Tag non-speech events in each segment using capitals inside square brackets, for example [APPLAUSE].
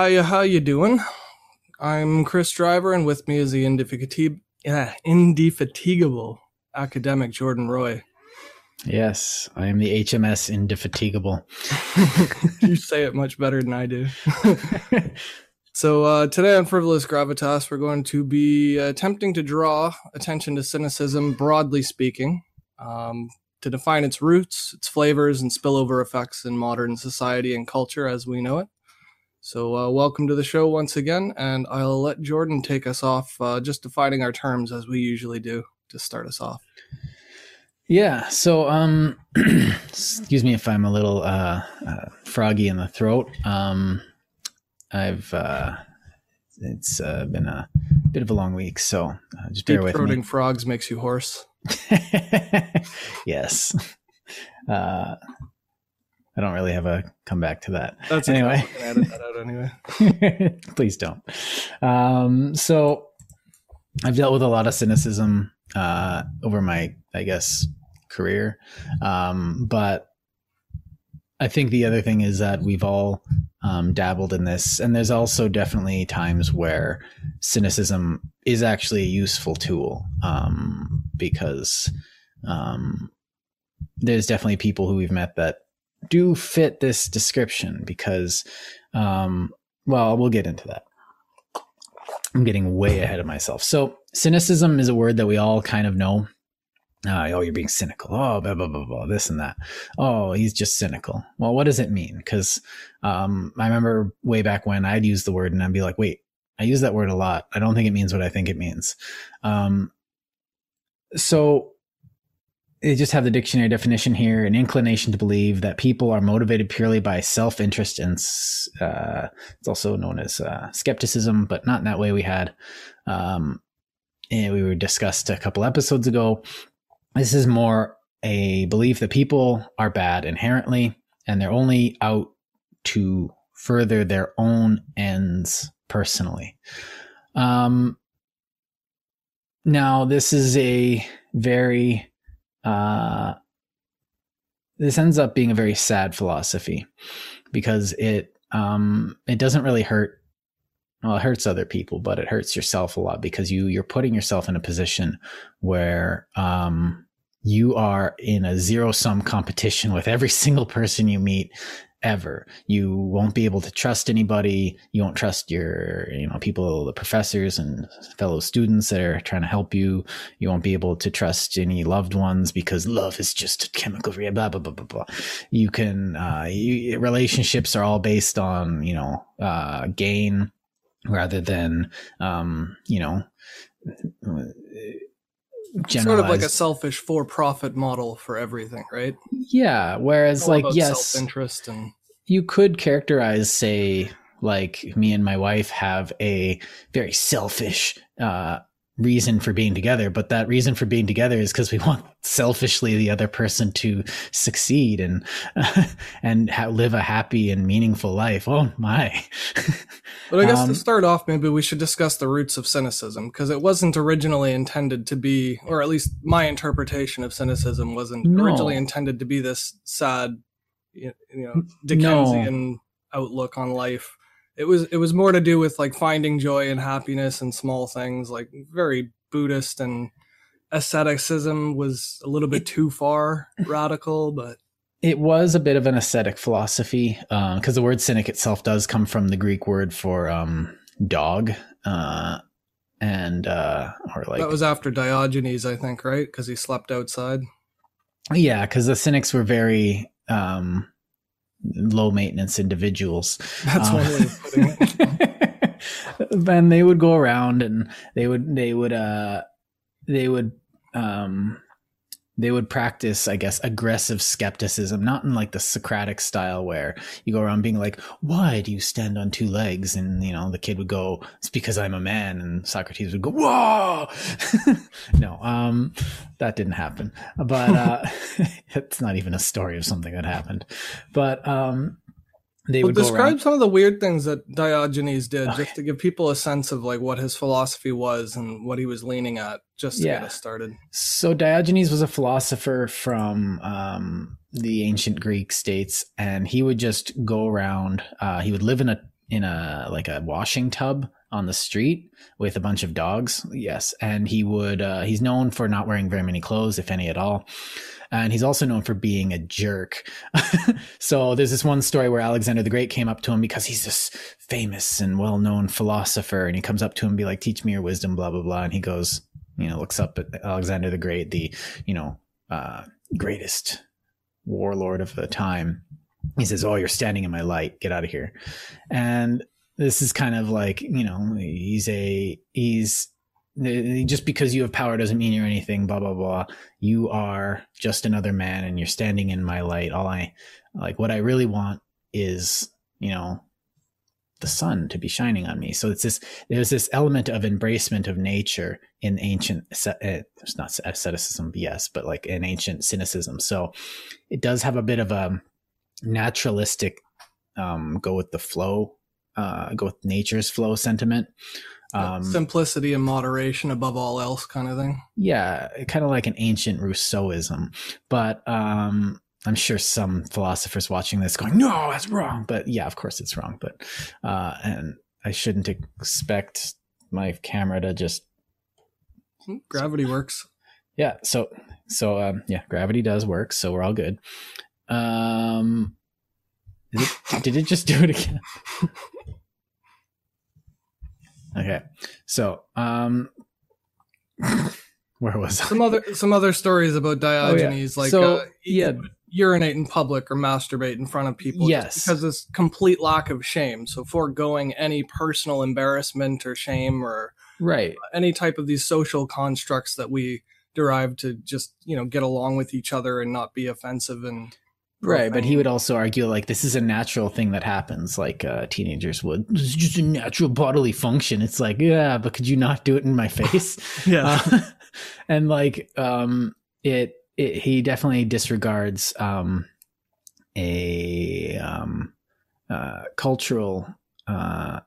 how you how you doing? I'm Chris Driver, and with me is the indefatigable, yeah, indefatigable academic Jordan Roy. Yes, I am the HMS Indefatigable. [LAUGHS] you say it much better than I do. [LAUGHS] so uh, today on Frivolous Gravitas, we're going to be attempting to draw attention to cynicism, broadly speaking, um, to define its roots, its flavors, and spillover effects in modern society and culture as we know it. So, uh, welcome to the show once again, and I'll let Jordan take us off, uh, just defining our terms as we usually do to start us off. Yeah. So, um, [CLEARS THROAT] excuse me if I'm a little uh, uh, froggy in the throat. Um, I've uh, it's uh, been a bit of a long week, so uh, just bear Deep with throating me. frogs makes you hoarse. [LAUGHS] yes. Uh, I don't really have a comeback to that. That's anyway. Okay. Edit that out anyway. [LAUGHS] Please don't. Um, so I've dealt with a lot of cynicism uh, over my, I guess, career. Um, but I think the other thing is that we've all um, dabbled in this, and there's also definitely times where cynicism is actually a useful tool um, because um, there's definitely people who we've met that do fit this description because, um, well, we'll get into that. I'm getting way ahead of myself. So, cynicism is a word that we all kind of know. Uh, oh, you're being cynical. Oh, blah, blah, blah, blah, this and that. Oh, he's just cynical. Well, what does it mean? Because um, I remember way back when I'd use the word and I'd be like, wait, I use that word a lot. I don't think it means what I think it means. Um, so, they just have the dictionary definition here an inclination to believe that people are motivated purely by self interest and uh, it's also known as uh, skepticism, but not in that way we had. Um, and we were discussed a couple episodes ago. This is more a belief that people are bad inherently and they're only out to further their own ends personally. Um, now, this is a very uh, this ends up being a very sad philosophy because it um, it doesn't really hurt. Well, it hurts other people, but it hurts yourself a lot because you you're putting yourself in a position where um, you are in a zero sum competition with every [LAUGHS] single person you meet ever. You won't be able to trust anybody. You won't trust your, you know, people, the professors and fellow students that are trying to help you. You won't be able to trust any loved ones because love is just a chemical, reaction. blah, blah, blah, blah, blah. You can, uh, you, relationships are all based on, you know, uh, gain rather than, um, you know, sort of like a selfish for-profit model for everything, right? Yeah. Whereas, like, yes, self-interest and you could characterize, say, like me and my wife have a very selfish uh, reason for being together, but that reason for being together is because we [LAUGHS] want selfishly the other person to succeed and uh, [LAUGHS] and ha- live a happy and meaningful life. Oh my! but I guess um, to start off, maybe we should discuss the roots of cynicism because it wasn't originally intended to be, or at least my interpretation of cynicism wasn't no. originally intended to be this sad, you know, Dickensian no. outlook on life it was it was more to do with like finding joy and happiness and small things like very buddhist and asceticism was a little bit too far radical but it was a bit of an ascetic philosophy because um, the word cynic itself does come from the greek word for um, dog uh, and uh, or like that was after diogenes i think right? Because he slept outside. Yeah because the cynics were very um, low maintenance individuals. That's um, one way of putting it. and [LAUGHS] they would go around and they would they would uh they would um they would practice, I guess, aggressive skepticism, not in like the Socratic style where you go around being like, why do you stand on two legs? And, you know, the kid would go, it's because I'm a man. And Socrates would go, whoa. [LAUGHS] no, um, that didn't happen. But, uh, [LAUGHS] it's not even a story of something that happened. But, um, they well, would describe some of the weird things that Diogenes did, okay. just to give people a sense of like what his philosophy was and what he was leaning at, just to yeah. get us started. So Diogenes was a philosopher from um, the ancient Greek states, and he would just go around. Uh, he would live in a in a like a washing tub on the street with a bunch of dogs. Yes, and he would. Uh, he's known for not wearing very many clothes, if any at all. And he's also known for being a jerk. [LAUGHS] so there's this one story where Alexander the Great came up to him because he's this famous and well-known philosopher, and he comes up to him and be like, "Teach me your wisdom," blah blah blah. And he goes, you know, looks up at Alexander the Great, the you know uh, greatest warlord of the time. He says, "Oh, you're standing in my light. Get out of here." And this is kind of like you know he's a he's just because you have power doesn't mean you're anything blah blah blah. You are just another man and you're standing in my light. All i like what i really want is you know the sun to be shining on me. So it's this there's this element of embracement of nature in ancient it's not asceticism yes but like in ancient cynicism. So it does have a bit of a naturalistic um, go with the flow uh, go with nature's flow sentiment. Um, Simplicity and moderation above all else, kind of thing. Yeah, kind of like an ancient Rousseauism. But um, I'm sure some philosophers watching this going, "No, that's wrong." But yeah, of course it's wrong. But uh, and I shouldn't expect my camera to just gravity works. Yeah. So so um, yeah, gravity does work. So we're all good. Um, it, did it just do it again? [LAUGHS] okay. So, um, [LAUGHS] where was I? Some other some other stories about Diogenes, oh, yeah. like so, uh, yeah, urinate in public or masturbate in front of people. Yes, because this complete lack of shame. So foregoing any personal embarrassment or shame or right any type of these social constructs that we derive to just you know get along with each other and not be offensive and Right, but he would also argue like this is a natural thing that happens, like uh, teenagers would. This is just a natural bodily function. It's like, yeah, but could you not do it in my face? [LAUGHS] yeah, uh, [LAUGHS] and like, um, it, it he definitely disregards um, a um, uh, cultural uh,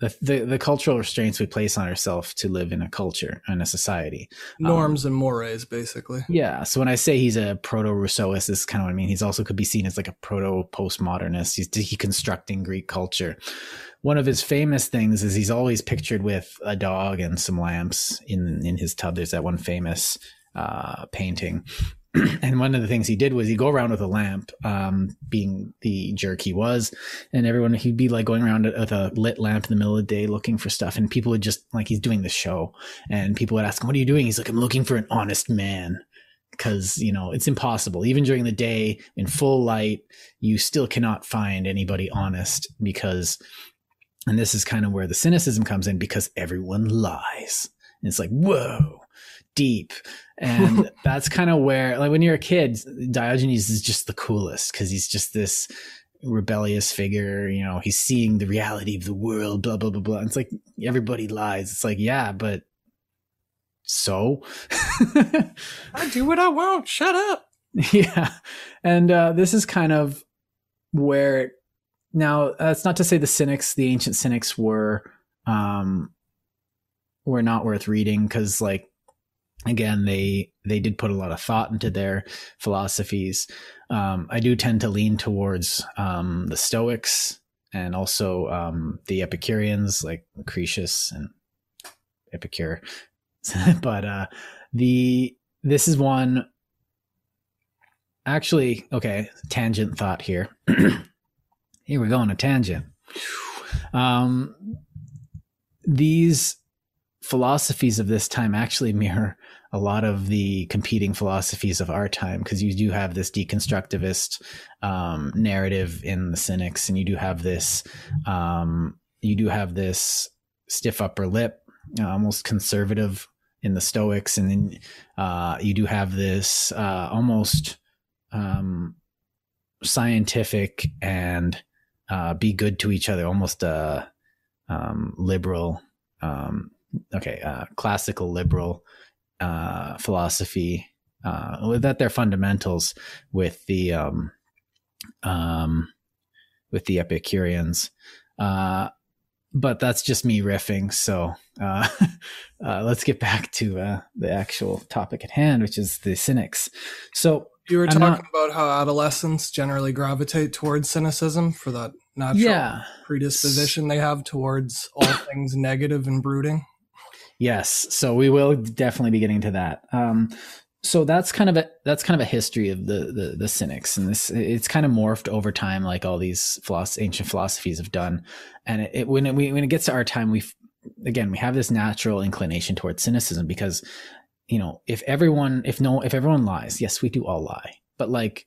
the, the, the cultural restraints we place on ourselves to live in a culture and a society. Norms um, and mores basically. Yeah so when i say he's a proto rousseauist this is kind of what i mean. He's also could be seen as like a proto postmodernist he's deconstructing greek culture. One of his famous things is he's always pictured with a dog and some lamps in in his tub. There's that one famous uh, painting [CLEARS THROAT] and one of the things he did was he'd go around with a lamp, um, being the jerk he was, and everyone he'd be like going around with a lit lamp in the middle of the day looking for stuff, and people would just like he's doing the show, and people would ask him, "What are you doing?" He's like, "I'm looking for an honest man." Because you know it's impossible. Even during the day in full light, you still cannot find anybody honest because, and this is kind of where the cynicism comes in because everyone lies. And it's like, whoa, deep. And [LAUGHS] that's kind of where, like, when you're a kid, Diogenes is just the coolest because he's just this rebellious figure. You know, he's seeing the reality of the world, blah, blah, blah, blah. And it's like everybody lies. It's like, yeah, but so [LAUGHS] I do what I want. Shut up. Yeah. And uh, this is kind of where now that's not to say the cynics, the ancient cynics were um were not worth reading because like again they they did put a lot of thought into their philosophies. Um, i do tend to lean towards um, the stoics and also um, the epicureans like critias and epicure. [LAUGHS] But uh, the this is one actually okay tangent thought here. [CLEARS THROAT] Here we go on a tangent. Um these philosophies of this time actually mirror a lot of the competing philosophies of our time because you do have this deconstructivist um, narrative in the cynics and you do have this um, you do have this stiff upper lip uh, almost conservative in the stoics and then uh, you do have this uh, almost um, scientific and uh, be good to each other almost a um, liberal um, okay, uh, classical liberal uh, philosophy uh, that their fundamentals with the um, um, with the Epicureans. Uh, but that's just me riffing. So uh, [LAUGHS] uh, let's get back to uh, the actual topic at hand, which is the cynics. So you were talking not, about how adolescents generally gravitate towards cynicism for that natural yeah. predisposition they have towards all [COUGHS] things negative and brooding. Yes, so we will definitely be getting to that. Um, so that's kind of a that's kind of a history of the the, the cynics, and this it's kind of morphed over time, like all these philosoph- ancient philosophies have done. And it, it when it, when it gets to our time, we again we have this natural inclination towards cynicism because you know if everyone if no if everyone lies, yes, we do all lie, but like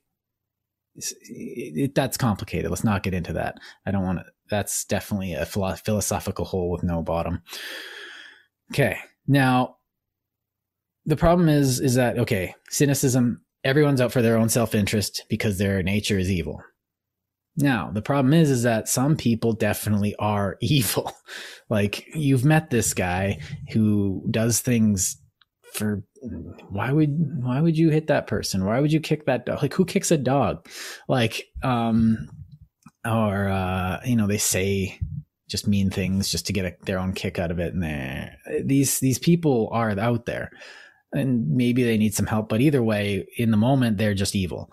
it, that's complicated. Let's not get into that. I don't want to. That's definitely a philosophical hole with no bottom. Okay. Now, the problem is is that okay, cynicism, everyone's out for their own self-interest because their nature is evil. Now, the problem is is that some people definitely are [LAUGHS] evil. like you've met this guy who does things for why would why would you hit that person? Why would you kick that dog? Like who kicks a dog? Like um or uh you know they say just mean things just to get a, their own kick out of it. And these these people are out there, and maybe they need some help. But either way, in the moment, they're just evil,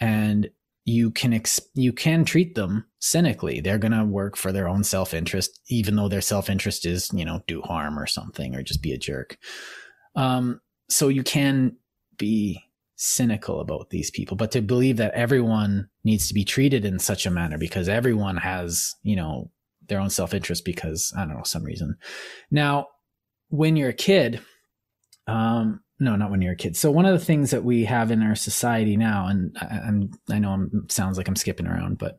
and you can ex- you can treat them cynically. They're gonna work for their own self interest, even though their self interest is you know do harm or something or just be a jerk. Um, so you can be cynical about these people, but to believe that everyone needs to be treated in such a manner because everyone has, you know, their own self interest because I don't know some reason. Now, when you're a kid, um, no, not when you're a kid. So one of the things that we have in our society now, and I, am I know it sounds like I'm skipping around, but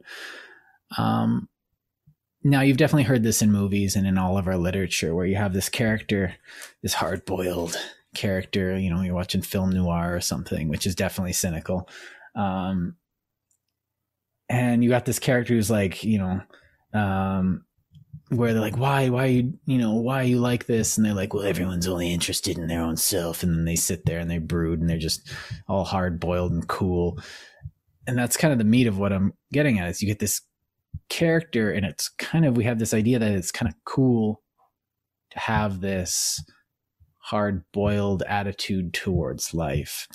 um, now you've definitely heard this in movies and in all of our literature, where you have this character, this hard boiled character. You know, you're watching film noir or something, which is definitely cynical. Um, and you got this character who's like, you know, um, where they're like, why, why you, you know, why you like this? And they're like, well, everyone's only interested in their own self. And then they sit there and they brood and they're just all hard boiled and cool. And that's kind of the meat of what I'm getting at is you get this character and it's kind of, we have this idea that it's kind of cool to have this hard boiled attitude towards life.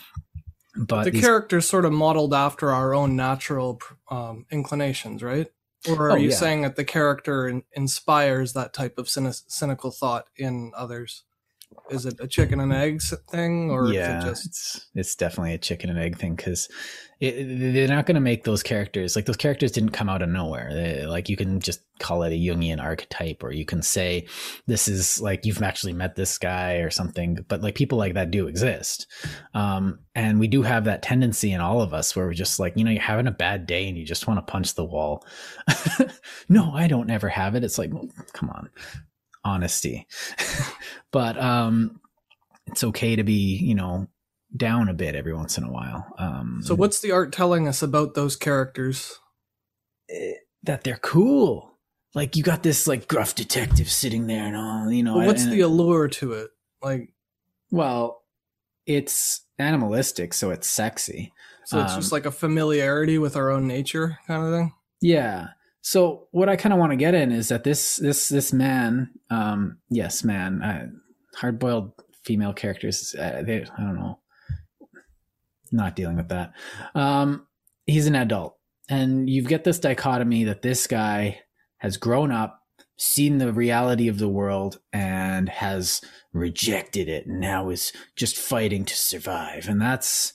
But the these, character's sort of modeled after our own natural um, inclinations, right? Or are oh, you yeah. saying that the character in, inspires that type of cynical thought in others? Is it a chicken and eggs thing, or yeah, it just... it's it's definitely a chicken and egg thing because they're not going to make those characters like those characters didn't come out of nowhere. They, like you can just call it a Jungian archetype, or you can say this is like you've actually met this guy or something. But like people like that do exist, um, and we do have that tendency in all of us where we're just like you know you're having a bad day and you just want to punch the wall. [LAUGHS] no, I don't ever have it. It's like well, come on, honesty, [LAUGHS] but um, it's okay to be you know down a bit every once in a while. Um, so, what's the art telling us about those characters? Eh, that they're cool. Like you got this like gruff detective sitting there and all, you know. But what's and, the allure to it? Like, well, it's animalistic, so it's sexy. So it's um, just like a familiarity with our own nature, kind of thing. Yeah. So what I kind of want to get in is that this this this man, um, yes, man, uh, hard boiled female characters, uh, they I don't know not dealing with that. Um, he's an adult, and you get this dichotomy that this guy has grown up, seen the reality of the world, and has rejected it, and now is just fighting to survive, and that's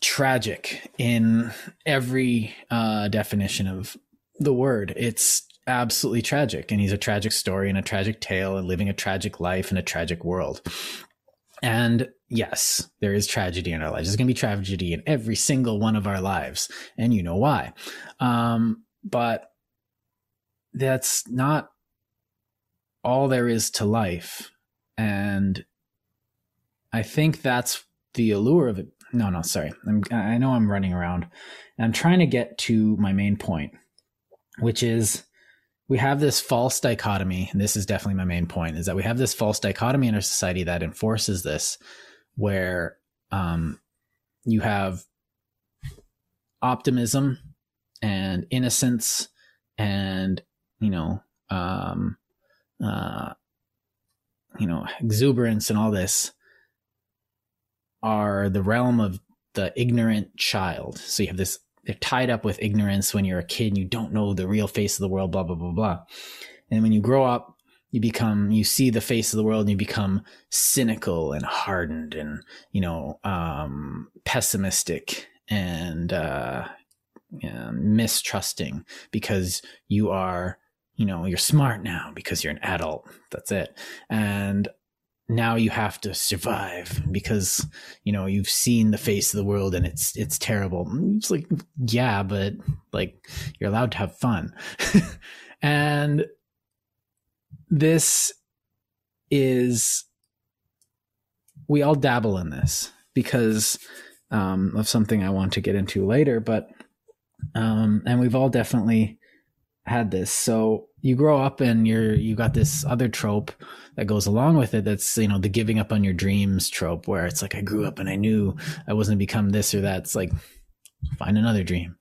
tragic in every uh, definition of the word. It's absolutely tragic, and he's a tragic story and a tragic tale, and living a tragic life in a tragic world. And yes, there is tragedy in our lives. There's going to be tragedy in every single one of our lives. And you know why. Um, but that's not all there is to life. And I think that's the allure of it. No, no, sorry. I'm, I know I'm running around. I'm trying to get to my main point, which is we have this false dichotomy, and this is definitely my main point, is that we have this false dichotomy in our society that enforces this, where um, you have optimism and innocence and you know um, uh, you know exuberance and all this are the realm of the ignorant child. So you have this they're tied up with ignorance when you're a kid and you don't know the real face of the world, blah, blah, blah, blah. And when you grow up, you become, you see the face of the world and you become cynical and hardened and, you know, um, pessimistic and, uh, mistrusting because you are, you know, you're smart now because you're an adult. That's it. And now you have to survive because you know you've seen the face of the world and it's it's terrible it's like yeah but like you're allowed to have fun [LAUGHS] and this is we all dabble in this because um, of something I want to get into later, but um, and we've all definitely had this. So you grow up and you're you got this other trope that goes along with it that's you know the giving up on your dreams trope where it's like i grew up and i knew i wasn't to become this or that. It's like find another dream.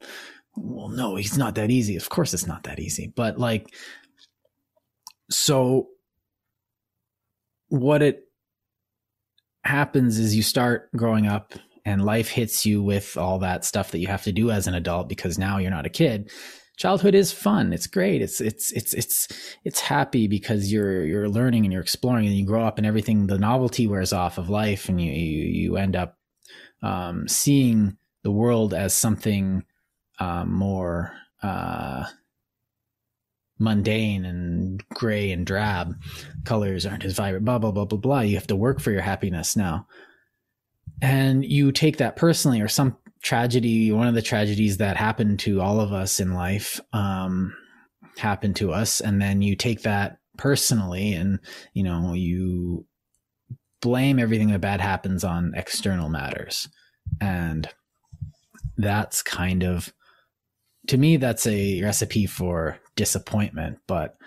Well no it's not that easy. Of course it's not that easy but like so what it happens is you start growing up and life hits you with all that stuff that you have to do as an adult because now you're not a kid childhood is fun. It's great. It's it's it's it's it's happy because you're you're learning and you're exploring and you grow up and everything. The novelty wears off of life, and you you, you end up um, seeing the world as something um, more uh, mundane and gray and drab. Colors aren't as vibrant. Blah blah blah blah blah. You have to work for your happiness now, and you take that personally, or some tragedy, one of the tragedies that happened to all of us in life, um, happened to us. And then you take that personally and, you know, you blame everything that bad happens on external matters. And that's kind of, to me, that's a recipe for disappointment. But,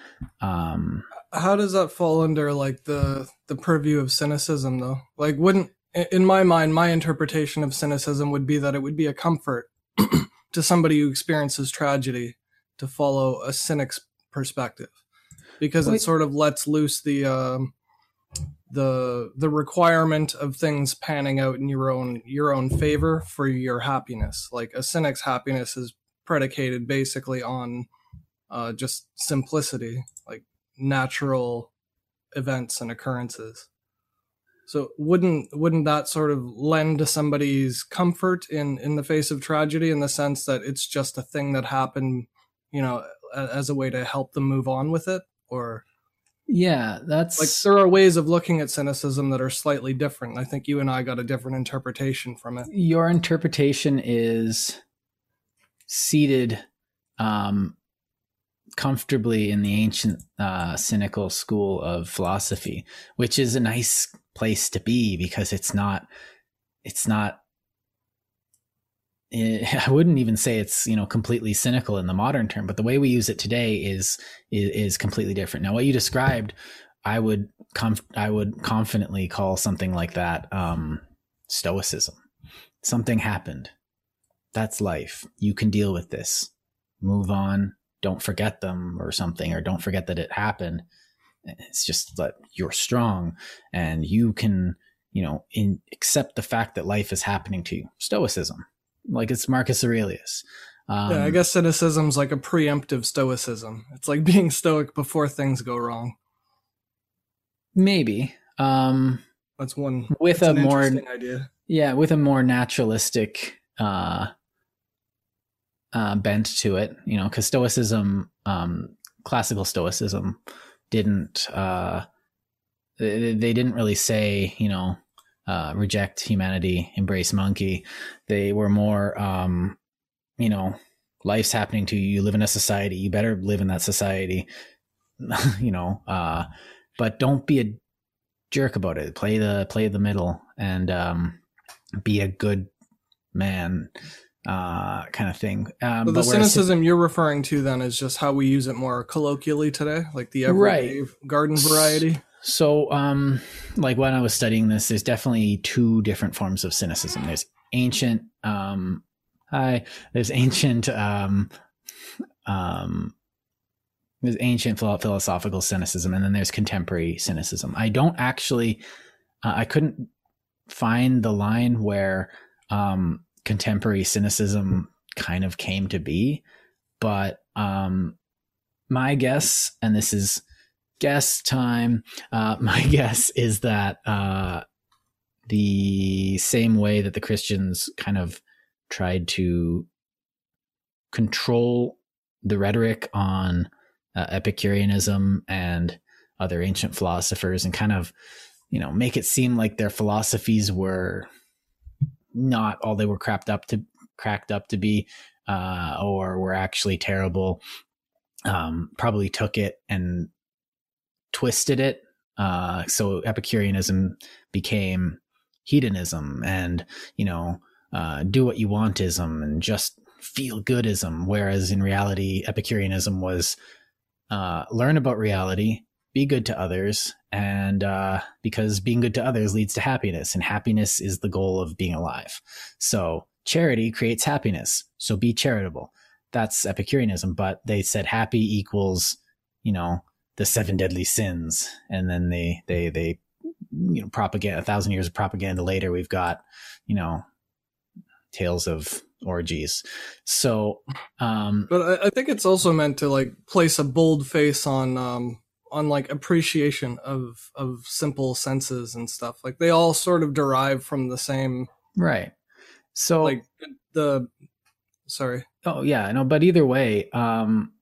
um, how does that fall under like the the purview of cynicism though like wouldn't in my mind, my interpretation of cynicism would be that it would be a comfort [CLEARS THROAT] to somebody who experiences tragedy to follow a cynic's perspective, because Wait. it sort of lets loose the um, the the requirement of things panning out in your own your own favor for your happiness. Like a cynic's happiness is predicated basically on uh, just simplicity, like natural events and occurrences. So wouldn't wouldn't that sort of lend to somebody's comfort in in the face of tragedy in the sense that it's just a thing that happened, you know, as a way to help them move on with it or yeah, that's like there are ways of looking at cynicism that are slightly different. I think you and I got a different interpretation from it. Your interpretation is seated um, comfortably in the ancient uh, cynical school of philosophy, which is a nice place to be because it's not it's not eh, [LAUGHS] I wouldn't even say it's you know completely cynical in the modern term, but the way we use it today is is, is completely different. Now, what you described, I would conf- I would confidently call something like that um, stoicism. Something happened. That's life. You can deal with this. Move on. Don't forget them or something, or don't forget that it happened. It's just that you're strong and you can, you know, in, accept the fact that life is happening to you. Stoicism, like it's Marcus Aurelius. Um, yeah, I guess cynicism's like a preemptive stoicism. It's like [LAUGHS] being stoic before things go wrong. Maybe. Um, that's one with that's a more idea. Yeah, with a more naturalistic uh, uh, bent to it, you know, because Stoicism, um, classical Stoicism, didn't uh, they, they didn't really say you know uh, reject humanity, embrace monkey. They were more um, you know life's happening to you. You live in a society. You better live in that society. [LAUGHS] you know, uh, but don't be a jerk about it. Play the play the middle and um, be a good man uh, kind of thing. Um, so the cynicism you're referring to then is just how we use it more colloquially today, like the everyday right. garden variety. So, um, like when I was studying this, there's definitely two different forms of cynicism. There's ancient, um, hi, there's ancient, um, um, there's ancient philosophical cynicism, and then there's contemporary cynicism. I don't actually, uh, I couldn't find the line where, um, contemporary cynicism kind of came to be. But um, my guess, and this is guess time, uh, [LAUGHS] my guess is that uh, the same way that the Christians kind of tried to control the rhetoric on uh, Epicureanism and other ancient philosophers and kind of, you know, make it seem like their philosophies were not all they were cracked up to cracked up to be, uh, or were actually terrible. Um, probably took it and twisted it. Uh, so Epicureanism became hedonism and, you know, uh, do what you wantism and just feel goodism. Whereas in reality, Epicureanism was uh, learn about reality, be good to others, and uh, because being good to others leads to happiness, and happiness is the goal of being alive. So charity creates happiness. So be charitable. That's Epicureanism, but they said happy equals, you know, the seven deadly sins, and then they they they you know propaganda a thousand years of propaganda later we've got you know tales of orgies. So, um, but I, I, think it's also meant to like place a bold face on, um, on like appreciation of of simple senses and stuff. Like they all sort of derive from the same, right? So, like the, sorry. Oh yeah, no, but either way, um,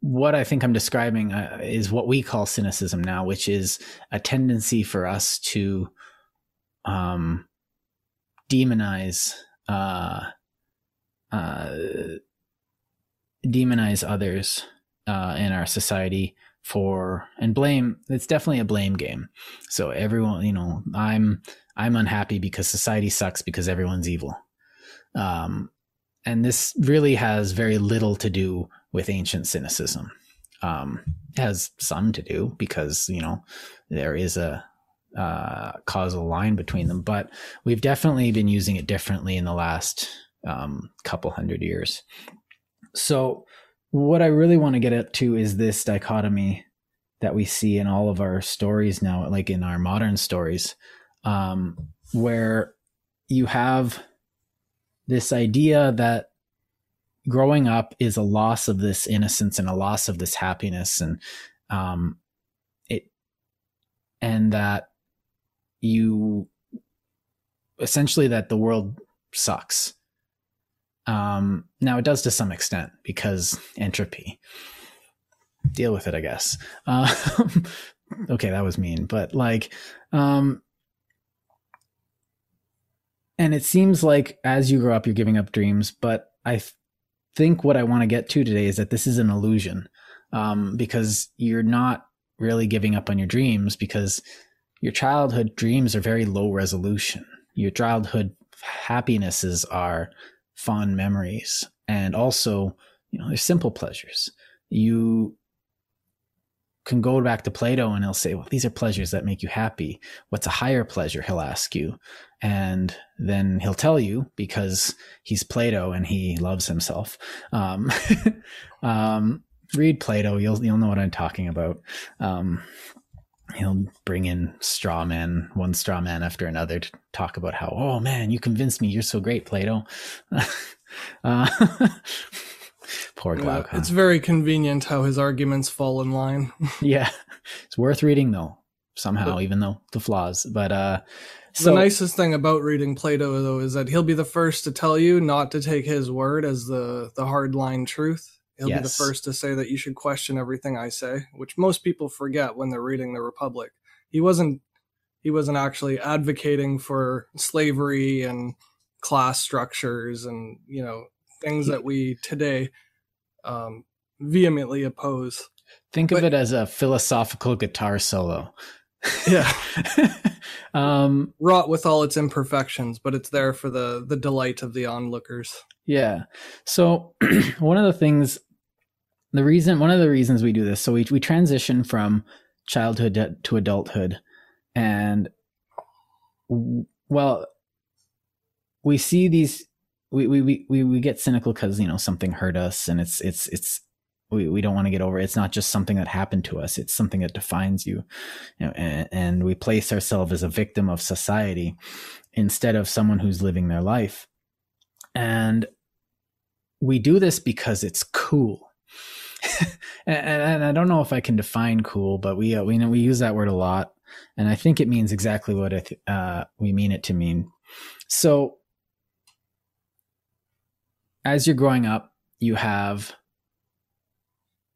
what I think I'm describing uh, is what we call cynicism now, which is a tendency for us to um, demonize uh, uh, demonize others uh, in our society for and blame it's definitely a blame game. So everyone you know i'm i'm unhappy because society sucks because everyone's evil. Um and this really has very little to do with ancient cynicism. Um has some to do because you know there is a uh, causal line between them but we've definitely been using it differently in the last um, couple hundred years. So, what I really want to get at to is this dichotomy that we see in all of our stories now, like in our modern stories, um, where you have this idea that growing up is a loss of this innocence and a loss of this happiness and um, it and that you essentially that the world sucks um, now it does to some extent because entropy. Deal with it, I guess. Uh, [LAUGHS] okay, that was mean, but like, um, and it seems like as you grow up, you're giving up dreams. But I th- think what I want to get to today is that this is an illusion, um, because you're not really giving up on your dreams because your childhood dreams are very low resolution. Your childhood happinesses are fond memories and also you know there's simple pleasures. You can go back to plato and he'll say well these are pleasures that make you happy. What's a higher pleasure? He'll ask you. And then he'll tell you because he's plato and he loves himself. Um, [LAUGHS] um, read plato. You'll you'll know what i'm talking about. Um, he'll bring in straw man, one straw man after another to talk about how, oh man, you convinced me. You're so great, Plato. [LAUGHS] uh, [LAUGHS] poor Glaucon. Yeah, it's very convenient how his arguments fall in line. [LAUGHS] yeah. It's worth reading though, somehow, but, even though the flaws. But, uh, so, the nicest thing about reading Plato though is that he'll be the first to tell you not to take his word as the the hard line truth He'll yes. be the first to say that you should question everything I say, which most people forget when they're reading the Republic. He wasn't he wasn't actually advocating for slavery and class structures and you know things that we today um, vehemently oppose. Think but, of it as a philosophical guitar solo. yeah. [LAUGHS] um, Wrought with all its imperfections, but it's there for the the delight of the onlookers. Yeah. So [CLEARS THROAT] one of the things, the reason, one of the reasons we do this, so we we transition from childhood to adulthood, and well, we see these. We, we, we, we get cynical because you know something hurt us and it's it's it's we, we don't want to get over it. It's not just something that happened to us. It's something that defines you. you know, and, and we place ourselves as a victim of society instead of someone who's living their life. And we do this because it's cool. [LAUGHS] and, and, I don't know if I can define cool, but we uh, we we use that word a lot, and I think it means exactly what uh, we mean it to mean. So, as you're growing up, you have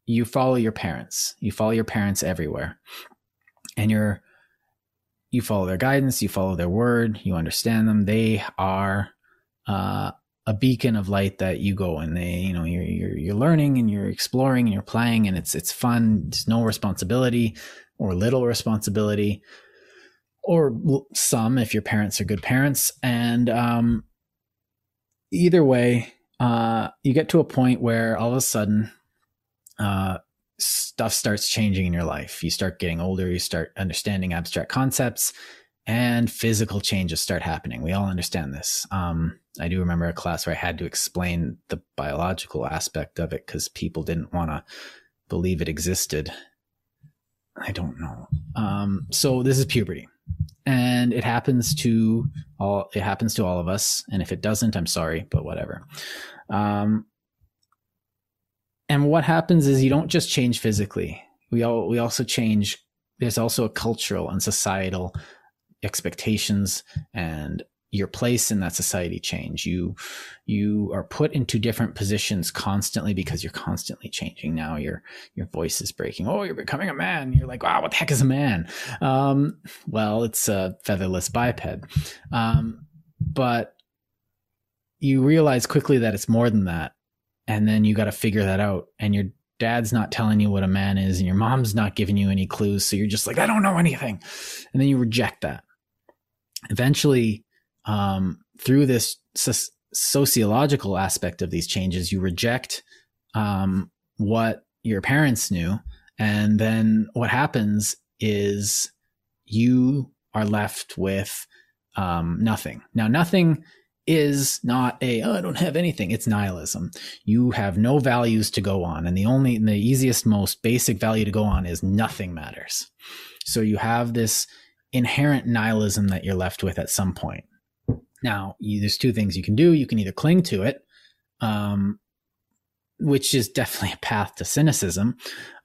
you follow your parents. You follow your parents everywhere, and you're you follow their guidance. You follow their word. You understand them. They are uh, a beacon of light that you go and they you know you're, you're you're learning and you're exploring and you're playing and it's it's fun it's no responsibility or little responsibility or some if your parents are good parents and um, either way uh, you get to a point where all of a sudden uh, stuff starts changing in your life you start getting older you start understanding abstract concepts and physical changes start happening. We all understand this. Um, I do remember a class where I had to explain the biological aspect of it because people didn't want to believe it existed. I don't know. Um, so this is puberty, and it happens to all. It happens to all of us, and if it doesn't, I'm sorry, but whatever. Um, and what happens is you don't just change physically. We all we also change. There's also a cultural and societal expectations and your place in that society change. You you are put into different positions constantly because you're constantly changing. Now your your voice is breaking. Oh you're becoming a man. You're like wow what the heck is a man? Um, well it's a featherless biped. Um, but you realize quickly that it's more than that and then you got to figure that out and your dad's not telling you what a man is and your mom's not giving you any clues so you're just like i don't know anything. And then you reject that. Eventually, um, through this so- sociological aspect of these changes, you reject um, what your parents knew. And then what happens is you are left with um, nothing. Now, nothing is not a oh, I don't have anything. It's nihilism. You have no values to go on, and the only the easiest, most basic value to go on is nothing matters. So you have this inherent nihilism that you're left with at some point. Now, you, there's two things you can do. You can either cling to it, um, which is definitely [LAUGHS] a path to cynicism,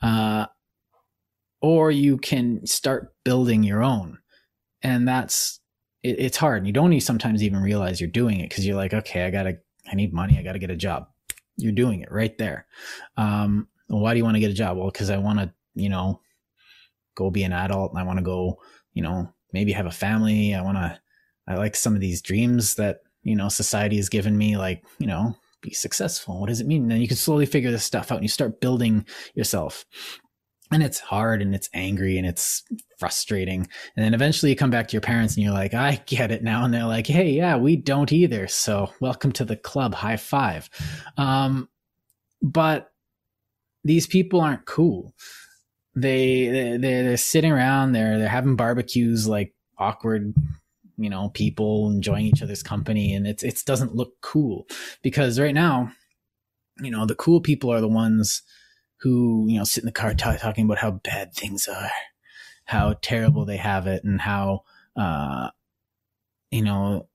uh, or you can start building your own. And that's, it, it's hard. And you don't sometimes even realize you're doing it because you're like, okay, I gotta, I need money. I gotta get a job. You're doing it right there. Um, why do you want to get a job? Well, because I want to, you know, go be an adult and I want to go you know, maybe have a family. I want to, I like some of these dreams that, you know, society has given me, like, you know, be successful. What does it mean? And then you can slowly figure this stuff out and you start building yourself. And it's hard and it's angry and it's frustrating. And then eventually you come back to your parents and you're like, I get it now. And they're like, hey, yeah, we don't either. So welcome to the club. High five. Um, but these people aren't cool they they're, they're sitting around they're they're having barbecues like awkward you know people enjoying each other's company and it's it doesn't look cool because right now you know the cool people are the ones who you know sit in the car t- talking about how bad things are how terrible they have it and how uh you know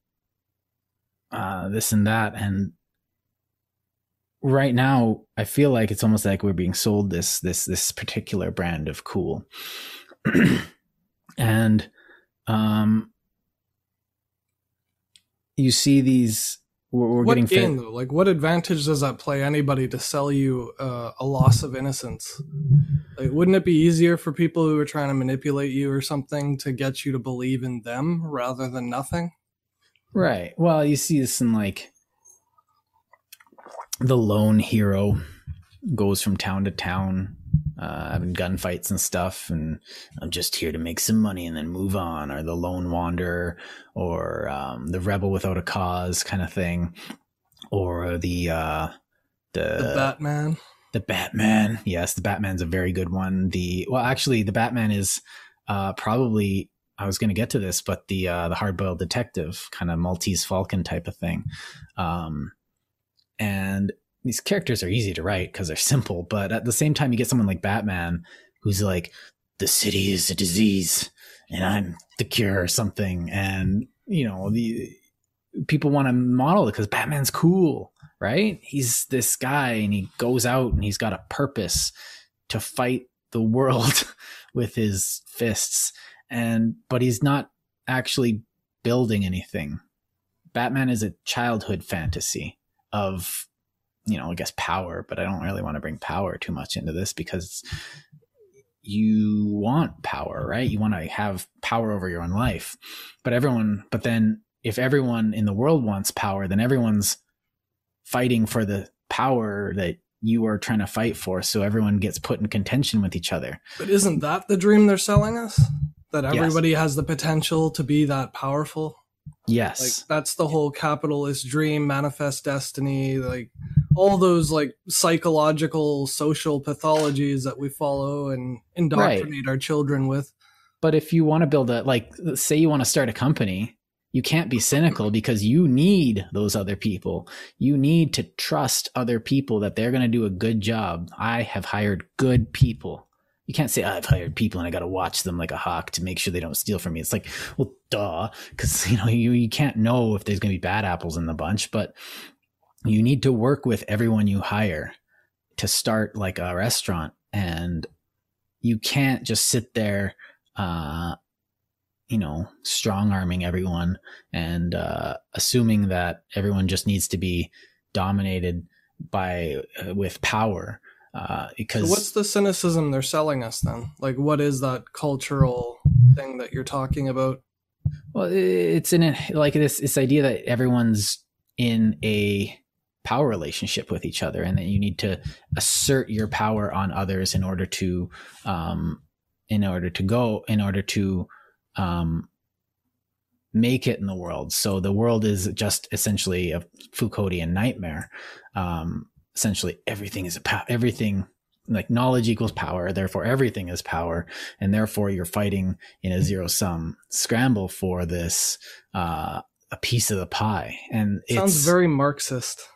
uh this and that and right now I feel like it's almost like we're being sold this this this particular brand of cool. [CLEARS THROAT] and um you see these we're, we're what getting gain though? Like what advantage does that play anybody to sell you uh, a loss of innocence? Like wouldn't it be easier for people who are trying to manipulate you or something to get you to believe in them rather than nothing? Right. Well you see this in like the lone hero goes from town to town, uh, having gunfights and stuff, and I'm just here to make some money and then move on, or the lone wanderer, or um, the rebel without a cause kind of thing, or the uh, the, the Batman. The Batman, yes, the Batman's a very good one. The well, actually, the Batman is uh, probably I was going to get to this, but the uh, the hard boiled detective kind of Maltese Falcon type of thing. Um, and these characters are easy to write because they're [LAUGHS] simple, but at the same time, you get someone like Batman who's like, the city is a disease and I'm the cure or something. And, you know, the people want to model it because Batman's cool. right? He's this guy and he goes out and he's got a purpose to fight the [LAUGHS] world with his fists and but he's not actually building anything. Batman is a childhood fantasy of you know, I guess power, but I don't really want to bring power too much into this because you want power, right? You want to have power over your own life. But everyone, but then if everyone in the world wants power, then everyone's fighting for the power that you are trying to fight for. So everyone gets put in contention with each other. But isn't that the dream they're selling us? That everybody yes. has the potential to be that powerful? Yes. Like that's the whole capitalist dream, manifest destiny, like all those like psychological social pathologies that we follow and indoctrinate right. our children with. But if you want to build a like say you want to start a company, you can't be cynical mm-hmm. because you need those other people. You need to trust other people that they're going to do a good job. I have hired good people you can't say I've hired people and I got to watch them like a hawk to make sure they don't steal from me. It's like, well, duh, because [LAUGHS] you know you you can't know if there's going to be bad apples in the bunch, but you need to work with everyone you hire to start like a restaurant, and you can't just sit there, uh, you know, strong arming everyone and uh, assuming that everyone just needs to be dominated by uh, with power uh, because so what's the cynicism they're selling us then? Like, what is that cultural thing that you're talking about? Well, it's in a, like this this idea that everyone's in a power relationship with each other, and that you need to assert your power on others in order to, um, in order to go, in order to, um, make it in the world. So the world is just essentially a Foucauldian nightmare. Um, essentially everything is a power, everything like knowledge equals power. Therefore, everything is power. And therefore you're fighting in a zero sum scramble for this, uh, a piece of the pie. And it sounds very Marxist.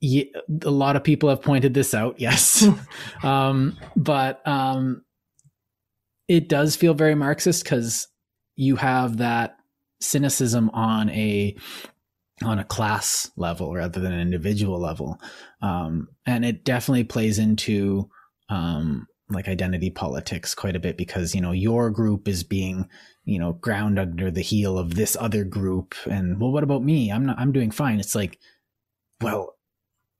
Yeah, a lot of people have pointed this out. Yes. [LAUGHS] um, but, um, it does feel very Marxist because you have that cynicism on a on a class level rather than an individual level. Um, and it definitely plays into um, like identity politics quite a bit because, you know, your group is being, you know, ground under the heel of this other group. And well, what about me? I'm not, I'm doing fine. It's like, well,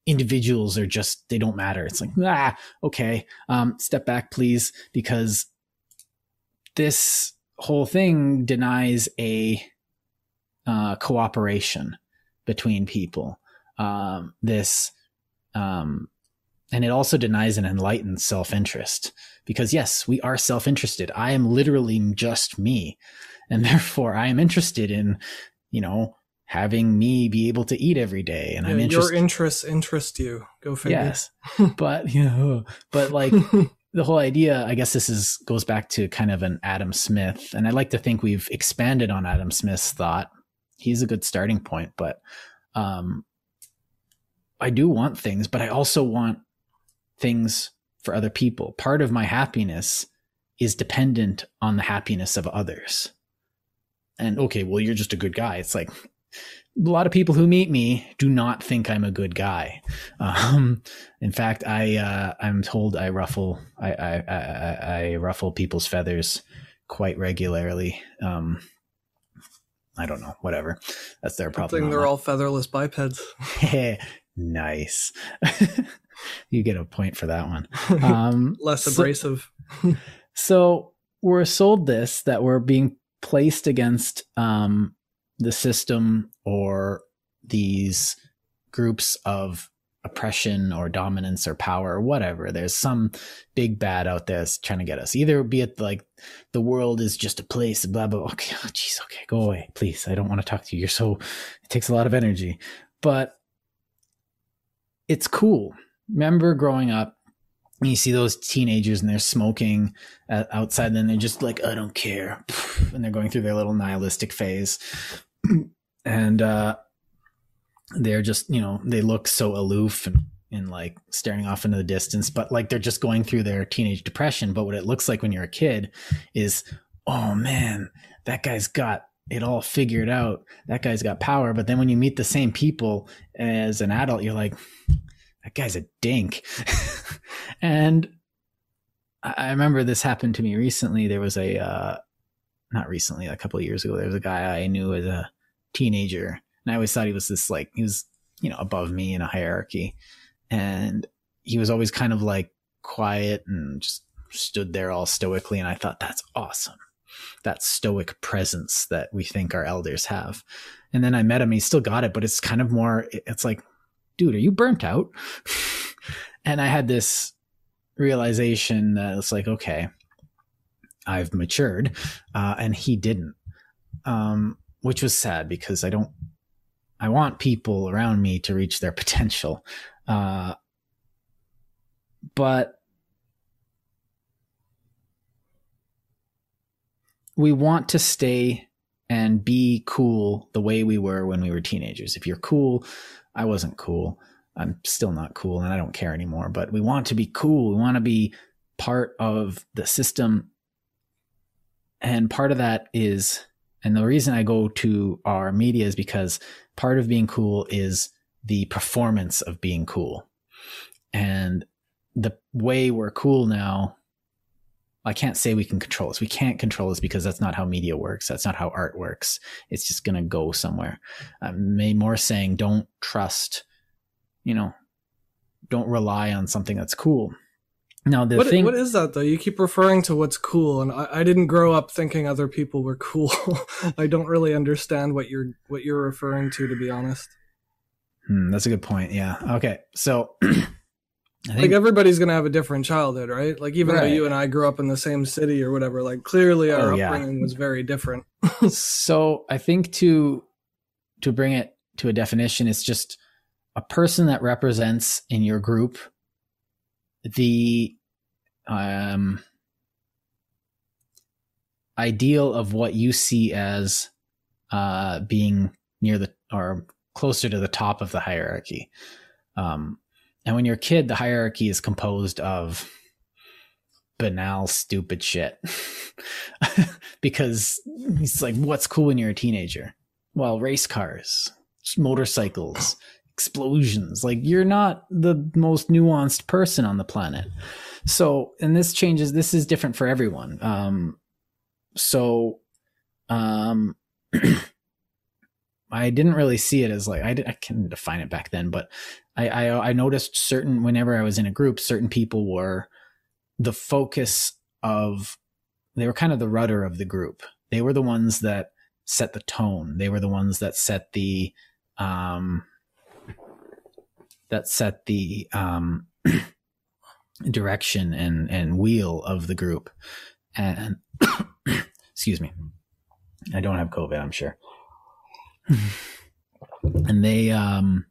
individuals are just, they don't matter. It's like, ah, okay. Um, step back, please, because this whole thing denies a, uh, cooperation between people. Um, this, um, and it also denies an enlightened self interest because, yes, we are self interested. I am literally just me. And [LAUGHS] therefore, I am interested in, you know, having me be able to eat every day. And yeah, I'm interested. Your interests interest you. Go figure. Yes. [LAUGHS] but, [LAUGHS] you know, but like, the whole idea, I guess this is goes back to kind of an Adam Smith, and I like to think we've expanded on Adam Smith's thought he's a good starting point. But um, I do want things, but I also want things for other people. Part of my happiness is dependent on the happiness of others. And okay, well, you're just a good guy. It's like a lot of people who meet me do not think I'm a good guy. Um, in fact, I uh, I'm told I ruffle I, I, I, I ruffle people's feathers quite regularly. Um, I don't know, whatever. That's their problem. Thing they're all featherless bipeds. [LAUGHS] [LAUGHS] nice. [LAUGHS] you get a point for that one. Um, Less abrasive. So, so, we're sold this that we're being placed against um, the system or these groups of oppression or dominance or power or whatever. There's some big bad out there that's trying to get us. Either be it like the world is just a place, blah blah. blah. [LAUGHS] Okay, oh, jeez, okay, go away, please. I don't want to talk to you. You're so. It takes a lot of energy, but it's cool. Remember growing up. You see those teenagers and they're smoking outside, and they're just like, I don't care. [LAUGHS] And they're going through their little nihilistic phase. [CLEARS THROAT] and uh, they're just you know they look so aloof and and like staring off into the distance but like they're just going through their teenage depression but what it looks like when you're a kid is oh man that guy's got it all figured out. That guy's got power. But then when you meet the same people as an adult, you're like, that guy's a dink. [LAUGHS] and I remember this happened to me recently. There was a, uh, not recently, a couple years ago, there was a guy I knew as a teenager. And I always thought he was this like, he was, you know, above me in a hierarchy. And he was always kind of like quiet and just stood there all stoically. And I thought, that's awesome that stoic presence that we think our elders have. And then I met him, he still got it, but it's kind of more, it's like, dude, are you burnt out? [LAUGHS] and I had this realization that it's like, okay, I've matured, uh, and he didn't, um, which was sad because I don't, I want people around me to reach their potential. Uh, but we want to stay and be cool the way we were when we were teenagers. If you're cool, I wasn't cool. I'm still not cool and I don't care anymore, but we want to be cool. We want to be part of the system. And part of that is, and the reason I go to our media is because part of being cool is the performance of being cool. And the way we're cool now I can't say we can control this. We can't control this because that's not how media works. That's not how art works. It's just going to go somewhere. I'm more saying don't trust, you know, don't rely on something that's cool. Now the what, thing, what is that though? You keep referring to what's cool, and I, I didn't grow up thinking other people were cool. [LAUGHS] I don't really understand what you're what you're referring to, to be honest. Hmm, that's a good point. Yeah. Okay. So [CLEARS THROAT] Think, like everybody's gonna have a different childhood, right? Like even right. though you and I grew up in the same city or whatever, like clearly our oh, upbringing yeah. was very different. [LAUGHS] so I think to to bring it to a definition, it's just a person that represents in your group the um ideal of what you see as uh being near the or closer to the top of the hierarchy. Um and when you're a kid, the hierarchy is composed of banal, stupid shit. [LAUGHS] because it's like, what's cool when you're a teenager? Well, race cars, motorcycles, explosions. Like, you're not the most nuanced person on the planet. So, and this changes, this is different for everyone. Um, so, um, [CLEARS THROAT] I didn't really see it as like I, did, I can define it back then, but I, I I noticed certain whenever I was in a group, certain people were the focus of they were kind of the rudder of the group. They were the ones that set the tone. They were the ones that set the um that set the um [CLEARS THROAT] direction and and wheel of the group. And [COUGHS] excuse me. I don't have COVID, I'm sure. [SIGHS] and they um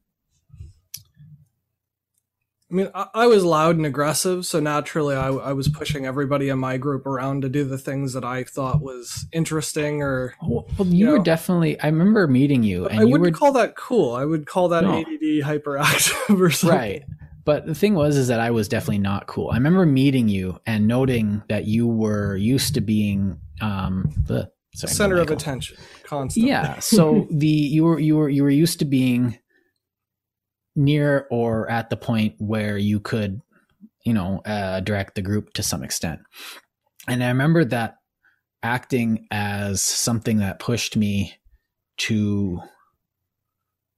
I mean, I, I, was loud and aggressive, so naturally, I, I, was pushing everybody in my group around to do the things that I thought was interesting. Or well, you, you know, were definitely. I remember meeting you, and I wouldn't were, call that cool. I would call that no. ADD hyperactive [LAUGHS] or something. Right. But the thing was, is that I was definitely not cool. I remember meeting you and noting that you were used to being um, the sorry, center of attention constantly. Yeah. So [LAUGHS] the you were you were you were used to being near or at the point where you could, you know, uh, direct the group to some extent. And I remember that acting as something that pushed me to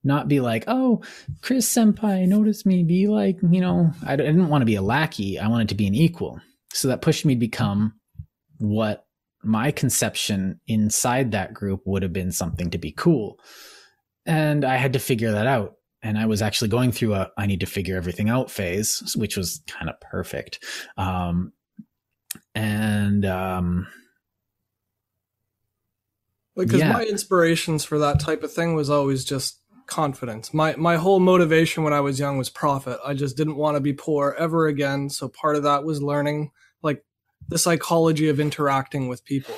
not be like, oh, Chris Senpai, notice me. Be like, you know, I didn't want to be a lackey. I wanted to be an equal. So that pushed me to become what my conception inside that group would have been something to be cool. And I had to figure that out. And I was actually going through a I need to figure everything out phase, which was kind of perfect. Um, and um, because yeah. my inspirations for that type of thing was always just confidence. My my whole motivation when I was young was profit. I just didn't want to be poor ever again. So part of that was learning like the psychology of interacting with people.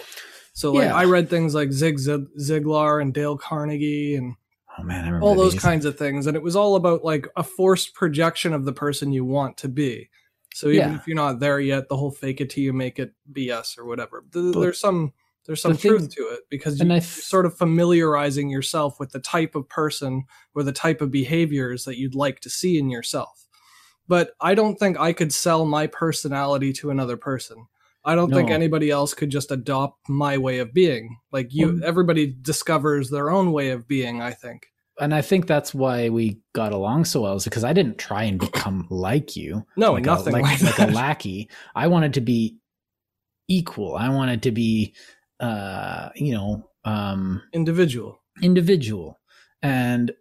So like yeah. I read things like Zig Ziglar and Dale Carnegie and oh man, all those these. kinds of things, and it was all about like a forced projection of the person you want to be. So even yeah. if you're not there yet, the whole fake it till you make it BS or whatever. There's some there's some thing, truth to it because you, are sort of familiarizing yourself with the type of person or the type of behaviors that you'd like to see in yourself. But I don't think I could sell my personality to another person. I don't no. think anybody else could just adopt my way of being. Like you, well, everybody discovers their own way of being. I think, and I think that's why we got along so well. Is because I didn't try and become [COUGHS] like you. No, like nothing a, like, like, like a [LAUGHS] lackey. I wanted to be equal. I wanted to be uh, you know, um, individual, individual, and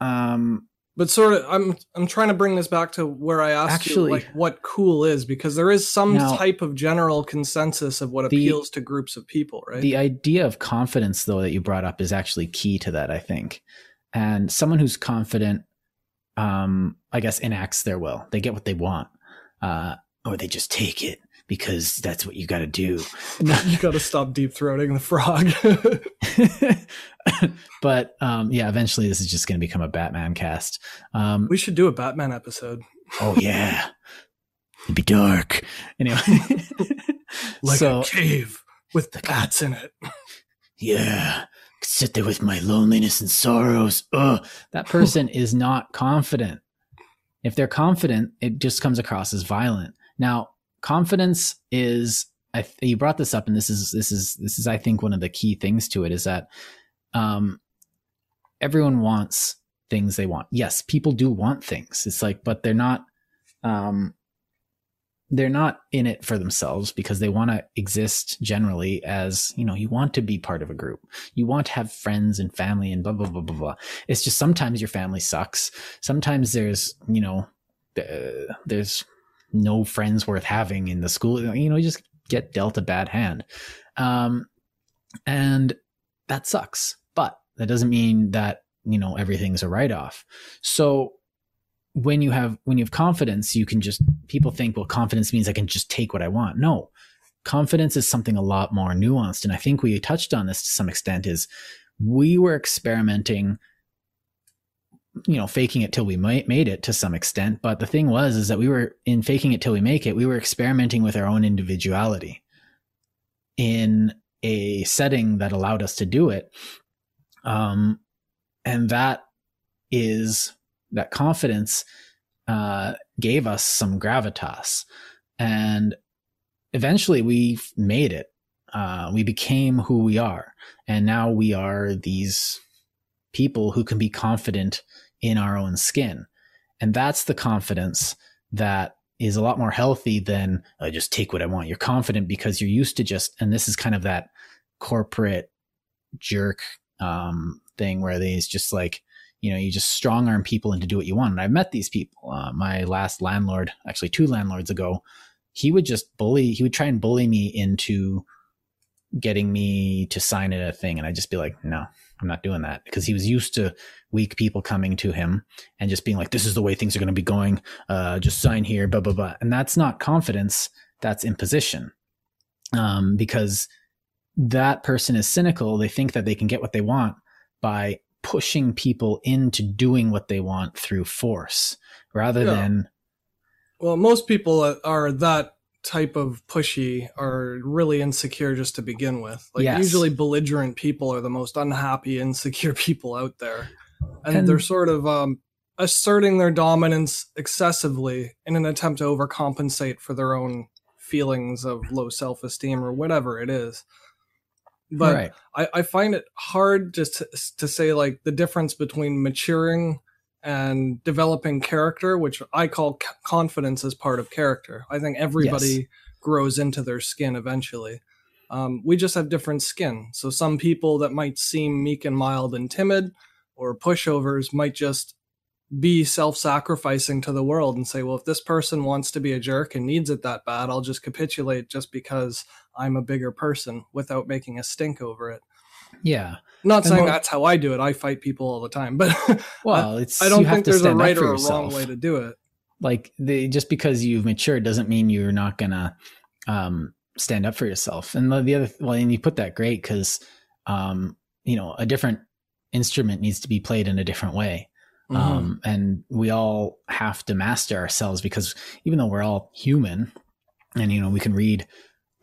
um, but sort of, I'm I'm trying to bring this back to where I asked actually, you like what cool is because there is some now, type of general consensus of what the, appeals to groups of people, right? The idea of confidence, though, that you brought up is actually key to that, I think. And someone who's confident, um, I guess, enacts their will. They get what they want, uh, or they just take it because that's what you got to do. you got to stop deep throating the frog. [LAUGHS] but um, yeah, eventually this is just going to become a Batman cast. Um, we should do a Batman episode. Oh yeah, it'd be dark. Anyway, [LAUGHS] like so, a cave with the bats in it. Yeah, sit there with my loneliness and sorrows. Ugh. That person is not confident. If they're confident, it just comes across as violent. Now, confidence is I, you brought this up and this is this is this is I think one of the key things to it is that um everyone wants things they want. Yes, people do want things. It's like but they're not um they're not in it for themselves because they want to exist generally as you know you want to be part of a group you want to have friends and family and blah blah blah blah blah it's just sometimes your family sucks sometimes there's you know uh, there's no friends worth having in the school. You know, you just get dealt a bad hand. Um, and that sucks. But that doesn't mean that, you know, everything's a write off. So when you have when you have confidence, you can just people think, well, confidence means I can just take what I want. No. Confidence is something a lot more nuanced. And I think we touched on this to some extent is we were experimenting you know faking it till we made it to some extent. But the thing was is that we were in faking it till we make it we were experimenting with our own individuality in a setting that allowed us to do it. Um and that is that confidence uh gave us some gravitas. And eventually we made it. Uh we became who we are. And now we are these people who can be confident in our own skin. And that's the confidence that is a lot more healthy than I just take what I want. You're confident because you're used to just, and this is kind of that corporate jerk um, thing where they just like, you know, you just strong arm people into do what you want. And I've met these people. Uh, my last landlord, actually two landlords ago, he would just bully, he would try and bully me into getting me to sign a thing. And I'd just be like, no, I'm not doing that because he was used to weak people coming to him and just being like, this is the way things are going to be going. Uh, just sign here, blah, blah, blah. And that's not confidence. That's imposition. Um, because that person is cynical. They think that they can get what they want by pushing people into doing what they want through force rather yeah. than. Well, most people are that type of pushy are really insecure just to begin with. Like yes. usually belligerent people are the most unhappy, insecure [LAUGHS] people out there. And, and they're sort of um, asserting their dominance excessively in an attempt to overcompensate for their own feelings of low self esteem or whatever it is. But right. I, I, find it hard just to, to say like the difference between maturing and developing character, which I call c- confidence as part of character. I think everybody yes. grows into their skin eventually. Um, we just have different skin. So some people that might seem meek and mild and timid or pushovers might just be self-sacrificing to the world and say, well, if this person wants to be a jerk and needs it that bad, I'll just capitulate just because I'm a bigger person without making a stink over it. Yeah. Not saying that's how I do it. I fight people all the time, but [LAUGHS] well, it's I don't think there's a right or a wrong way to do it. Like the, just because you've matured doesn't mean you're not gonna um, stand up for yourself. And the, the other, well, and you put that great because um, you know a different instrument needs to be played in a different way. Mm-hmm. Um, and we all have to master ourselves because even though we're all human and you know we can read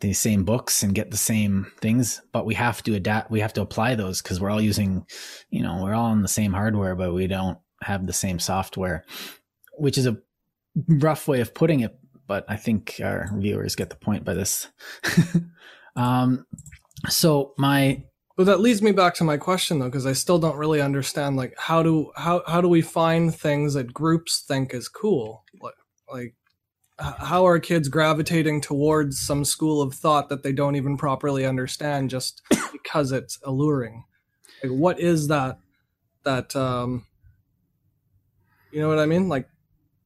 the same books and get the same things, but we have to adapt. We have to apply those because we're all using, you know, we're all on the same hardware, but we don't have the same software, which is a rough way of putting it. But I think our viewers get the point by this. [LAUGHS] um, so my but that leads me back to my question though, because I still don't really understand like how do how how do we find things that groups think is cool? Like, like how are kids gravitating towards some school of thought that they don't even properly understand just [COUGHS] because it's alluring? Like what is that that um you know what i mean? Like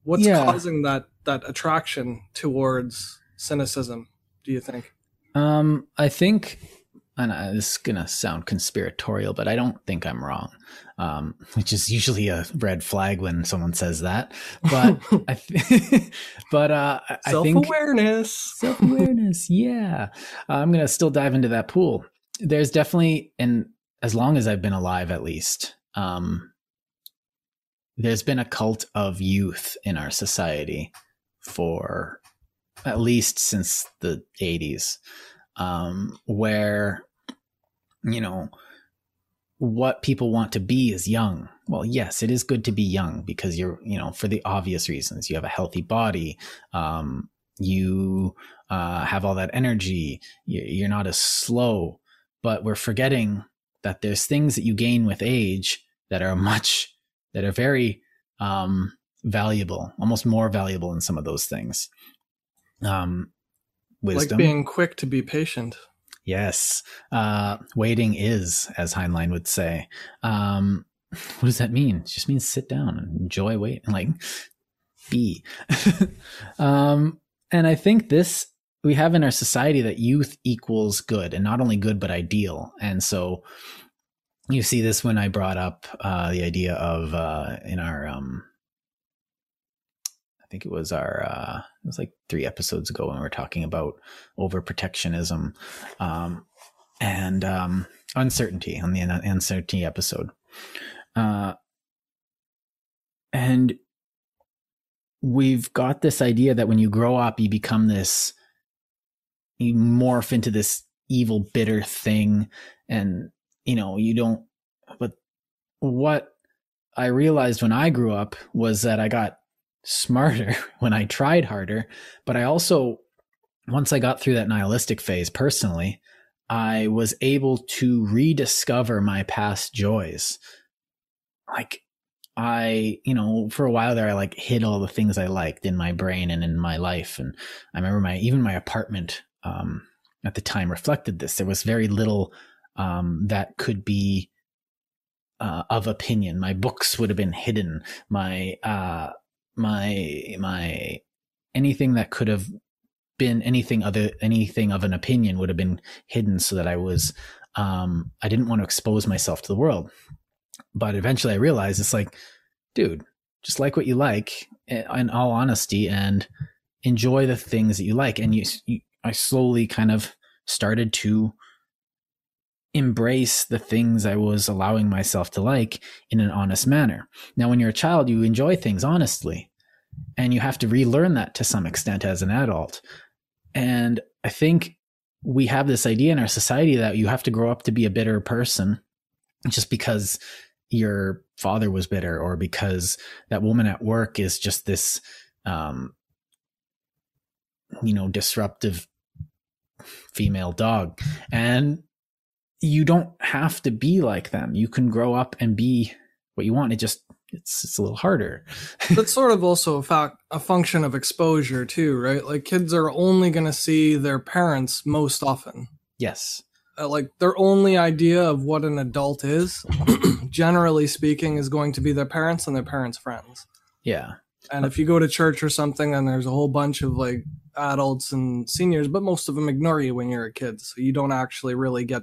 what's yeah. causing that that attraction towards cynicism do you think? Um i think and this is gonna sound conspiratorial, but I don't think I'm wrong, um, which is usually a red flag when someone says that. But [LAUGHS] I, th- [LAUGHS] but uh, I self awareness, self awareness, [LAUGHS] yeah. Uh, I'm gonna still dive into that pool. There's definitely, and as long as I've been alive, at least, um, there's been a cult of youth in our society for at least since the 80s um, where you know what people want to be is young. Well, yes, it is good to be young because you're, you know, for the obvious reasons. You have a healthy body. Um, you uh, have all that energy. You're not as slow. But we're forgetting that there's things that you gain with age that are [LAUGHS] much, that are very um, valuable, almost more valuable than some of those things. Um, wisdom. Like being quick to be patient. Yes. Uh, waiting is, as Heinlein would say. Um, [LAUGHS] what does that mean? It just means sit down and enjoy wait and like be. [LAUGHS] um, and I think this we have in our society that youth equals good and not only good but ideal. And so you see this when I brought up uh, the idea of uh, in our um, think it was our uh, it was like three episodes ago when we were talking about overprotectionism um, and um, uncertainty on the uncertainty episode. Uh, and we've got this idea that when you grow up, you become this, you morph into this evil, bitter thing. And, you know, you don't, but what I realized when I grew up was that I got smarter [LAUGHS] when I tried harder. But I also, once I got through that nihilistic phase personally, I was able to rediscover my past joys. Like, I, you know, for a while there, I like hid all the things I liked in my brain and in my life. And I remember my, even my apartment, um, at the time reflected this. There was very little, um, that could be, uh, of opinion. My books would have been hidden. My, uh, my my anything that could have been anything other anything of an opinion would have been hidden so that I was um I didn't want to expose myself to the world. But eventually I realized it's like, dude, just like what you like eh, in all honesty and enjoy the things that you like and you, you I slowly kind of started to embrace the things I was allowing myself to like in an honest manner. Now, when you're a child, you enjoy things honestly, and you have to relearn that to some extent as an adult. And I think we have this idea in our society that you have to grow up to be a bitter person just because your father was bitter or because that woman at work is just this um you know disruptive female dog and you don't have to be like them. You can grow up and be what you want. It just it's it's a little harder. [LAUGHS] That's sort of also a fact a function of exposure too, right? Like kids are only going to see their parents most often. Yes. Uh, like their only idea of what an adult is, [CLEARS THROAT] generally speaking, is going to be their parents and their parents' friends. Yeah. And if you go to church or something, and there's a whole bunch of like adults and seniors, but most of them ignore you when you're a kid, so you don't actually really get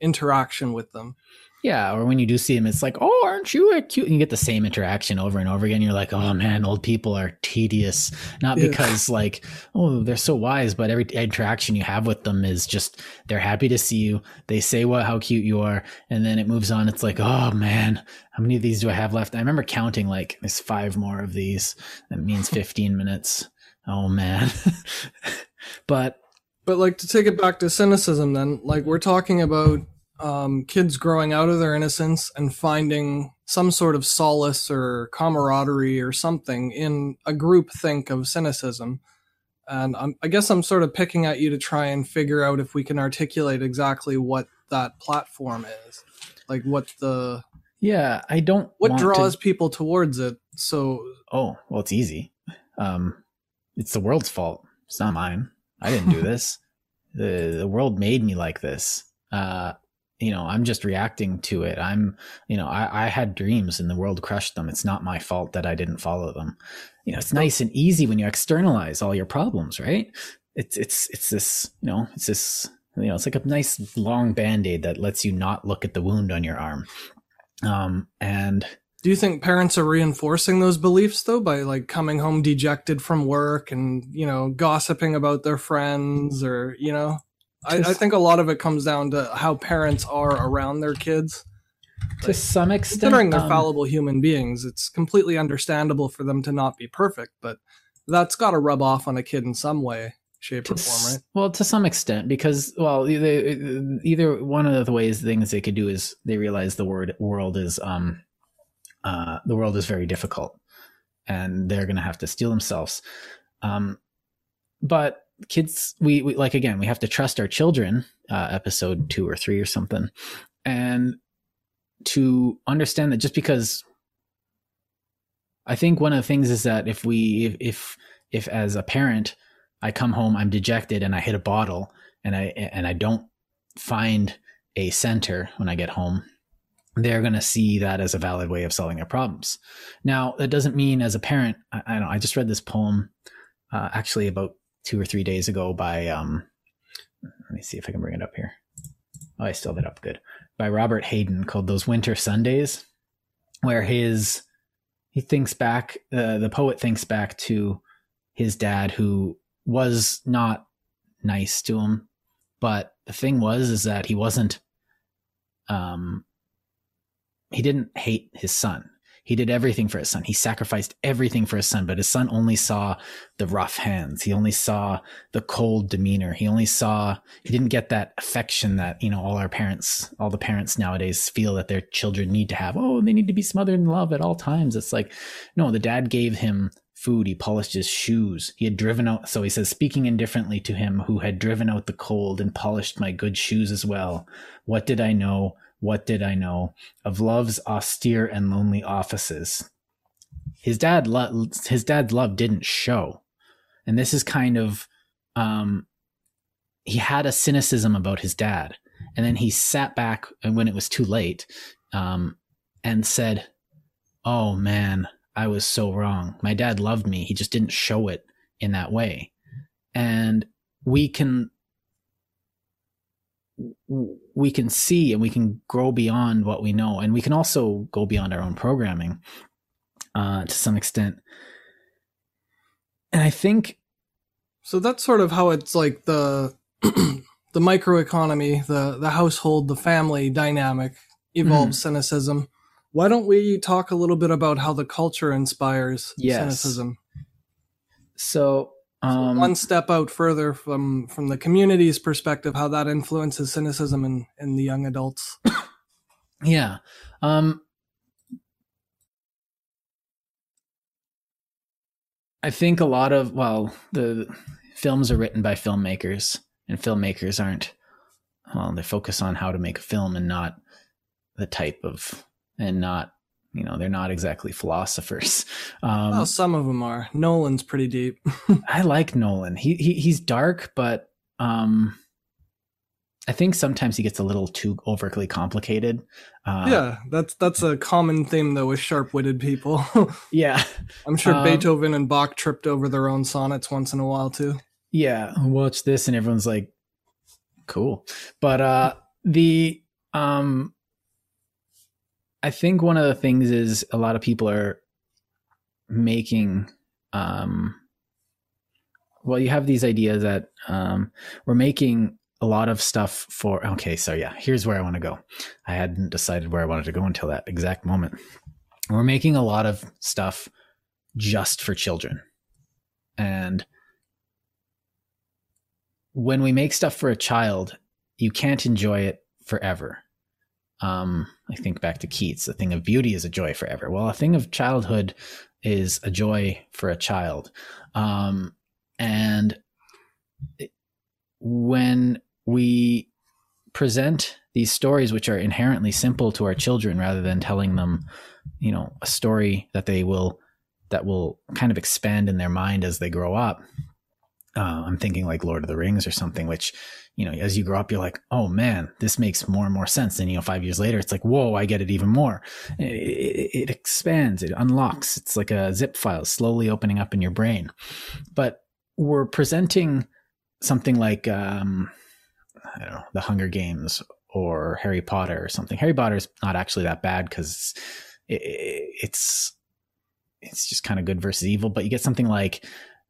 interaction with them. Yeah, or when you do see them, it's like, "Oh, aren't you a cute?" And you get the same interaction over and over again. You're like, "Oh man, old people are tedious." Not yeah. because like, "Oh, they're so wise," but every interaction you have with them is just they're happy to see you. They say what how cute you are, and then it moves on. It's like, "Oh man, how many of these do I have left?" I remember counting like, "There's five more of these." That means 15 minutes. Oh man, [LAUGHS] but But like to take it back to cynicism, then like we're talking about um, kids growing out of their innocence and finding some sort of solace or camaraderie or something in a group think of cynicism. And I'm, I guess I'm sort of picking at you to try and figure out if we can articulate exactly what that platform is, like what the yeah. I don't. What draws to... people towards it? So oh well, it's easy. Um, it's the world's fault. It's not mine. I didn't do [LAUGHS] this. the The world made me like this. Uh, you know, I'm just reacting to it. I'm, you know, I, I had dreams and the world crushed them. It's not my fault that I didn't follow them. You know, it's nice and easy when you externalize all your problems, right? It's, it's, it's this, you know, it's this, you know, it's like a nice long band aid that lets you not look at the wound on your arm. Um, and do you think parents are reinforcing those beliefs though by like coming home dejected from work and, you know, gossiping about their friends or, you know? I, I, think a lot of it comes down to how parents are around their kids. To like, some extent, considering they're um, fallible human beings, it's completely understandable for them to not be perfect, but that's got to rub off on a kid in some way, shape, or form, right? Well, to some extent, because well, they, either one of the ways things they could do is they realize the word world is um, uh, the world is very difficult, and they're going to have to steel themselves. Um, but kids we, we, like again we have to trust our children uh, episode two or three or something and to understand that just because i think one of the things is that if we if, if as a parent i come home i'm dejected and i hit a bottle and i and i don't find a center when i get home they're going to see that as a valid way of solving their problems now that doesn't mean as a parent i, I know i just read this poem uh, actually about two or three days ago by um let me see if I can bring it up here. Oh, I still have it up good. By Robert Hayden called Those Winter Sundays, where his he thinks back uh, the poet thinks back to his dad who was not nice to him, but the thing was is that he wasn't um he didn't hate his son. He did everything for his son. He sacrificed everything for his son, but his son only saw the rough hands. He only saw the cold demeanor. He only saw, he didn't get that affection that, you know, all our parents, all the parents nowadays feel that their children need to have. Oh, they need to be smothered in love at all times. It's like, no, the dad gave him food. He polished his shoes. He had driven out, so he says, speaking indifferently to him who had driven out the cold and polished my good shoes as well. What did I know? What did I know of love's austere and lonely offices? His dad, lo- his dad's love didn't show, and this is kind of, um, he had a cynicism about his dad, and then he sat back and when it was too late, um, and said, "Oh man, I was so wrong. My dad loved me. He just didn't show it in that way." And we can we can see and we can grow beyond what we know and we can also go beyond our own programming uh, to some extent and i think so that's sort of how it's like the [CLEARS THROAT] the microeconomy the the household the family dynamic evolves mm. cynicism why don't we talk a little bit about how the culture inspires yes. cynicism so um, so one step out further from from the community's perspective, how that influences cynicism in in the young adults. [COUGHS] yeah. Um, I think a lot of well, the films are written by filmmakers, and filmmakers aren't well, they focus on how to make a film and not the type of and not you know they're not exactly philosophers. [LAUGHS] Um, well some of them are. Nolan's pretty deep. [LAUGHS] I like nolan. He, he he's dark but um i think sometimes he gets a little too overly complicated. Uh, yeah that's that's a common theme though with sharp-witted people. [LAUGHS] Yeah. I'm sure um, beethoven and bach tripped over their own sonnets once in a while too. Yeah watch this and everyone's like cool. But uh the um I think one of the things is a lot of people are making um well you have these ideas that um we're making a lot of stuff for okay so yeah here's where i want to go. I hadn't decided where i wanted to go until that exact moment. We're making a lot of stuff just for children. And when we make stuff for a child, you can't enjoy it forever. Um, I think back to Keats, the thing of beauty is a joy forever. Well, a thing of childhood is a joy for a child. Um, and when we present these stories, which are inherently simple to our children, rather than telling them, you know, a story that they will that will kind of expand in their mind as they grow up. Uh, I'm thinking like Lord of the Rings or something, which you know, as you grow up, you're like, oh man, this makes more and more sense. And, you know, five years later, it's like, whoa, I get it even more. It, it, it expands, it unlocks. It's like a zip file slowly opening up in your brain. But we're presenting something like, um, I don't know, The Hunger Games or Harry Potter or something. Harry Potter's not actually that bad because it, it's, it's just kind of good versus evil. But you get something like,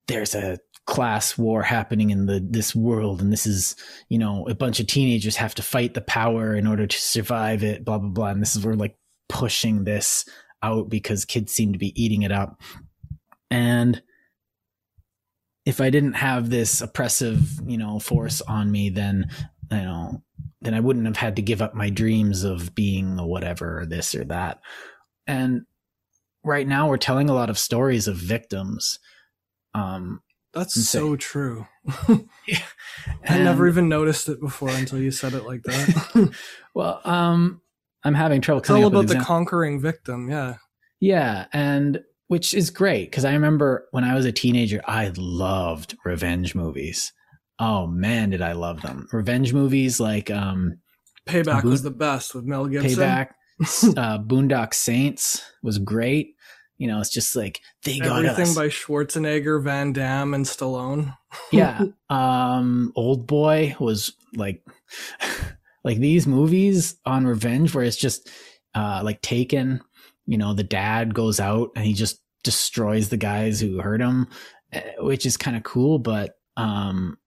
there's a class war happening in the this world. And this is you know a bunch of teenagers have to fight the power in order to survive it blah blah blah. And this is we're like pushing this out because kids seem to be eating it up. And if i didn't have this oppressive you know force on me then you know then i wouldn't have had to give up my dreams of being a whatever or this or that. And right now we're telling a lot of stories of victims um that's so true. yeah. [LAUGHS] [LAUGHS] I never even noticed it before until you said it like that. [LAUGHS] well, um, I'm having trouble. Tell about the conquering victim. Yeah. Yeah. And which is great because I remember when I was a teenager, I loved revenge movies. Oh man, did I love them. Revenge movies like um Payback was the best with Mel Gibson. Payback, uh, Boondock Saints was great. You know, it's just like they got everything us. by Schwarzenegger, Van Damme, and Stallone. [LAUGHS] yeah, um, Old Boy was like, [LAUGHS] like these movies on revenge where it's just uh, like Taken. You know, the dad goes out and he just destroys the guys who hurt him, eh, which is kind of cool. But um,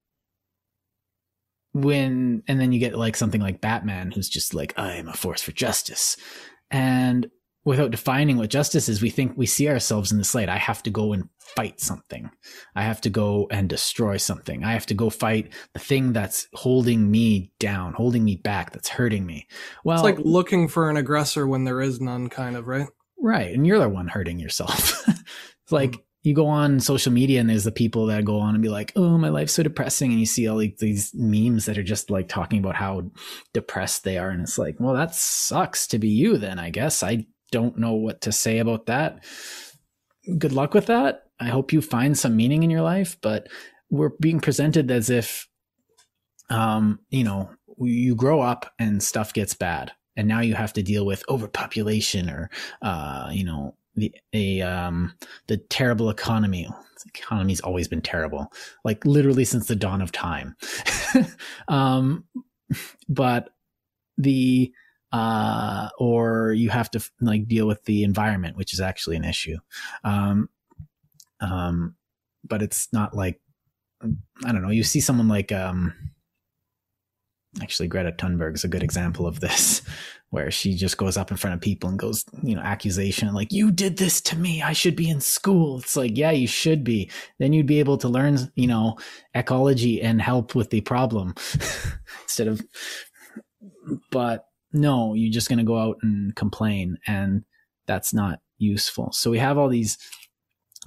when and then you get like something like Batman, who's just like, I am a force for justice, and without defining what justice is, we think we see ourselves in this light. I have to go and fight something. I have to go and destroy something. I have to go fight the thing that's holding me down, holding me back, that's hurting me. Well, it's like looking for an aggressor when there is none, kind of, right? Right. And you're the one hurting yourself. [LAUGHS] it's like, mm-hmm. You go on social media and there's the people that go on and be like, "Oh, my life's so depressing," and you see all like these memes that are just like talking about how depressed they are, and it's like, well, that sucks to be you. Then I guess I don't know what to say about that. Good luck with that. I hope you find some meaning in your life, but we're being presented as if, um, you know, you grow up and stuff gets bad, and now you have to deal with overpopulation or, uh, you know, the a um, the terrible economy. The economy's always been terrible, like literally since the dawn of time. [LAUGHS] um, but the uh, or you have to like deal with the environment, which is actually an issue. Um, um, but it's not like I don't know. You see someone like um, actually Greta Thunberg is a good example of this, [LAUGHS] where she just goes up in front of people and goes, you know, accusation like you did this to me. I should be in school. It's like, yeah, you should be. Then you'd be able to learn, you know, ecology and help with the problem [LAUGHS] instead of. But no, you're just going to go out and complain. And that's not useful. So we have all these,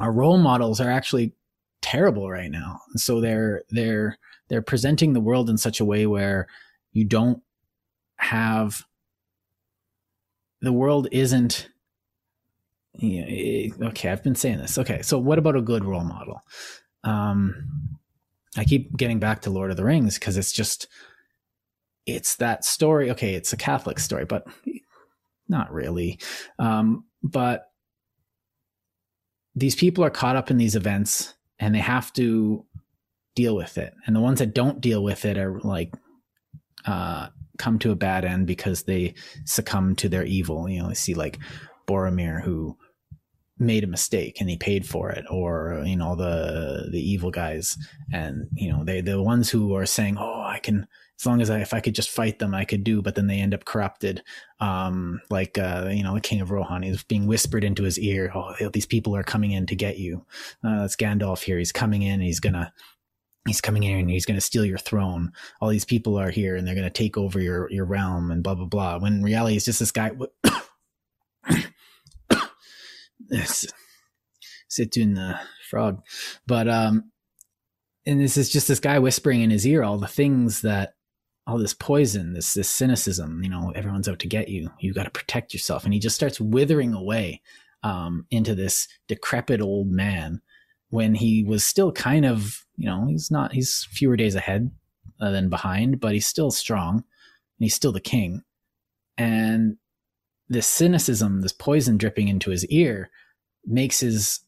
our role models are actually terrible right now. So they're, they're, they're presenting the world in such a way where you don't have, the world isn't, okay, I've been saying this. Okay. So what about a good role model? Um, I keep getting back to Lord of the Rings because it's just, it's that story. Okay, it's a Catholic story, but not really. Um, but these people are caught up in these events and they have to deal with it. And the ones that don't deal with it are like, uh, come to a bad end because they succumb to their evil. You know, you see like Boromir who made a mistake and he paid for it or you know the the evil guys and you know they the ones who are saying oh i can as long as I, if I could just fight them, I could do, but then they end up corrupted. Um, like, uh, you know, the king of Rohan is being whispered into his ear. Oh, these people are coming in to get you. Uh, it's Gandalf here. He's coming in he's to he's coming in and he's to steal your throne. All these people are here and they're to take over your your realm and blah blah blah. When in reality, it's just this guy. [COUGHS] Sit in the frog, but um, and this is just this guy whispering in his ear all the things that all this poison, this this cynicism. You know, everyone's out to get you. You got to protect yourself, and he just starts withering away um, into this decrepit old man when he was still kind of, you know, he's not, he's fewer days ahead uh, than behind, but he's still strong and he's still the king. And this cynicism, this poison dripping into his ear makes his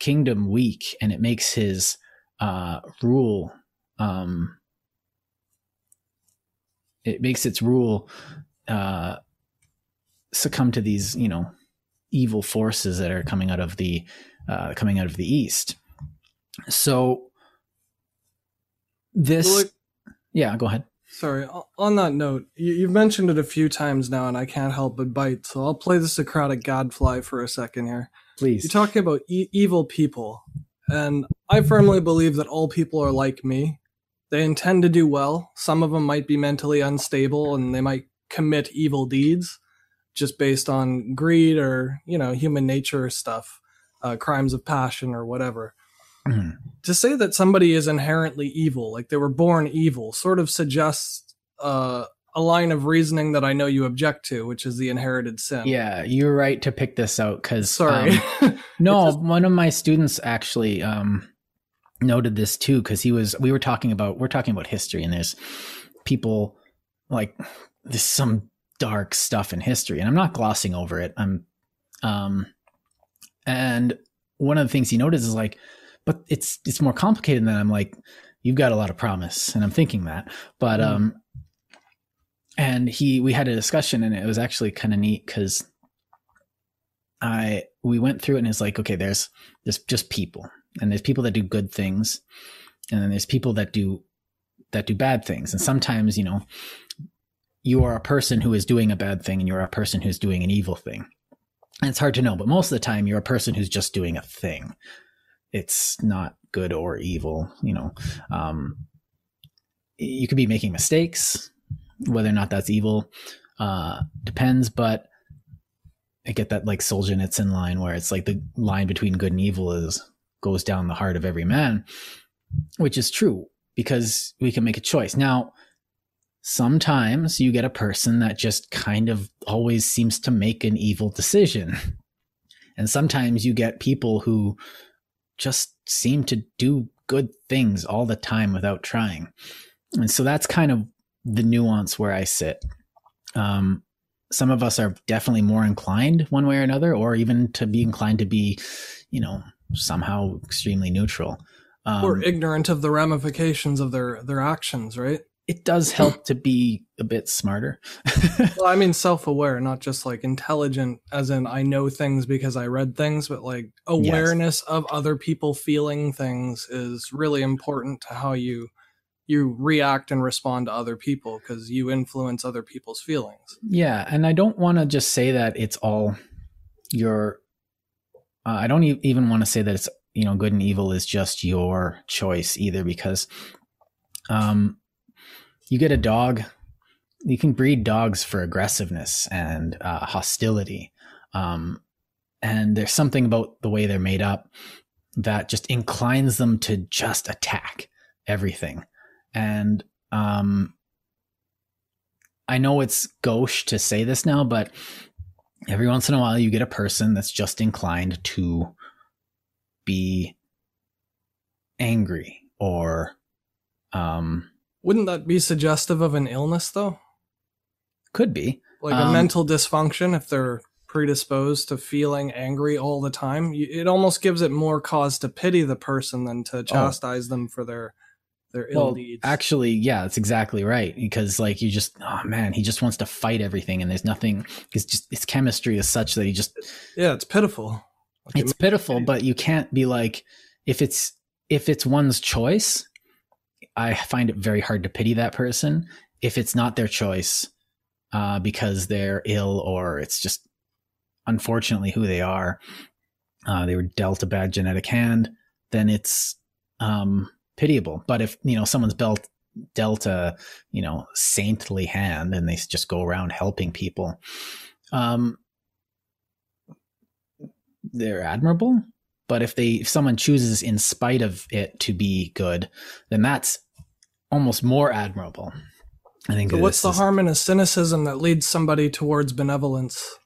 kingdom weak and it makes his uh, rule, um, it makes its rule uh, succumb to these, you know, evil forces that are coming out of the uh, coming out of the east. So this, like, yeah, go ahead. Sorry. On that note, you, have mentioned it a few times now, and I can't help but bite. So I'll play the Socratic Gadfly for a second here. Please. You're talking about e- evil people, and I firmly believe that all people are like me. They intend to do well. Some of them might be mentally unstable, and they might commit evil deeds just based on greed or you know human nature stuff uh, crimes of passion or whatever. Mm-hmm. To say that somebody is inherently evil, like they were born evil, sort of suggests uh, a line of reasoning that I know you object to, which is the inherited sin. Yeah, you're right to pick this out because sorry, um, [LAUGHS] no, just... one of my students actually um, noted this too because he was. We were talking about we're talking about history, and there's people like there's some dark stuff in history, and I'm not glossing over it. I'm um and one of the things he noticed is like, but it's it's more complicated than I'm like, you've got a lot of promise, and I'm thinking that, but mm. um, and he we had a discussion, and it was actually kind of neat because I we went through it, and it's like, okay, there's there's just people, and there's people that do good things, and then there's people that do that do bad things, and sometimes you know you are a person who is doing a bad thing, and you're a person who's doing an evil thing and it's hard to know, but most of the time you're a person who's just doing a thing. It's not good or evil, you know. Um, you could be making mistakes, whether or not that's evil uh, depends. But I get that like Solzhenitsyn line where it's like the line between good and evil is goes down the heart of every man, which is true because we can make a choice. Now, sometimes you get a person that just kind of always seems to make an evil decision. [LAUGHS] And sometimes you get people who just seem to do good things all the time without trying. And so that's kind of the nuance where I sit. Um, some of us are definitely more inclined one way or another, or even to be inclined to be, you know, somehow extremely neutral. Um, or ignorant of the ramifications of their their actions, right? it does help to be a bit smarter. [LAUGHS] well, I mean, self aware, not just like intelligent, as in I know things because I read things, but like awareness yes. of other people feeling things is really important to how you you react and respond to other people because you influence other people's feelings. Yeah, and I don't want to just say that it's all your. Uh, I don't e- even want to say that it's you know good and evil is just your choice either because um you get a dog, you can breed dogs for aggressiveness and uh, hostility. Um, and there's something about the way they're made up that just inclines them to just attack everything. And um, I know it's gauche to say this now, but every once in a while you get a person that's just inclined to be angry or um, wouldn't that be suggestive of an illness, though? Could be. Like um, a mental dysfunction if they're predisposed to feeling angry all the time. It almost gives it more cause to pity the person than to oh. chastise oh. them for their their ill well, deeds. Actually, yeah, that's exactly right. Because like you just, oh man, he just wants to fight everything, and there's nothing. It's just his chemistry is such that he just. Yeah, it's pitiful. Like it's it pitiful, but you can't be like if it's if it's one's choice I find it very hard to pity that person if it's not their choice uh, because they're ill or it's just unfortunately who they are. Uh, they were dealt a bad genetic hand. Then it's um, pitiable. But if you know someone's built dealt a you know saintly hand and they just go around helping people, um, they're admirable. But if they if someone chooses in spite of it to be good, then that's almost more admirable. I think. What's the is, harm in a cynicism that leads somebody towards benevolence?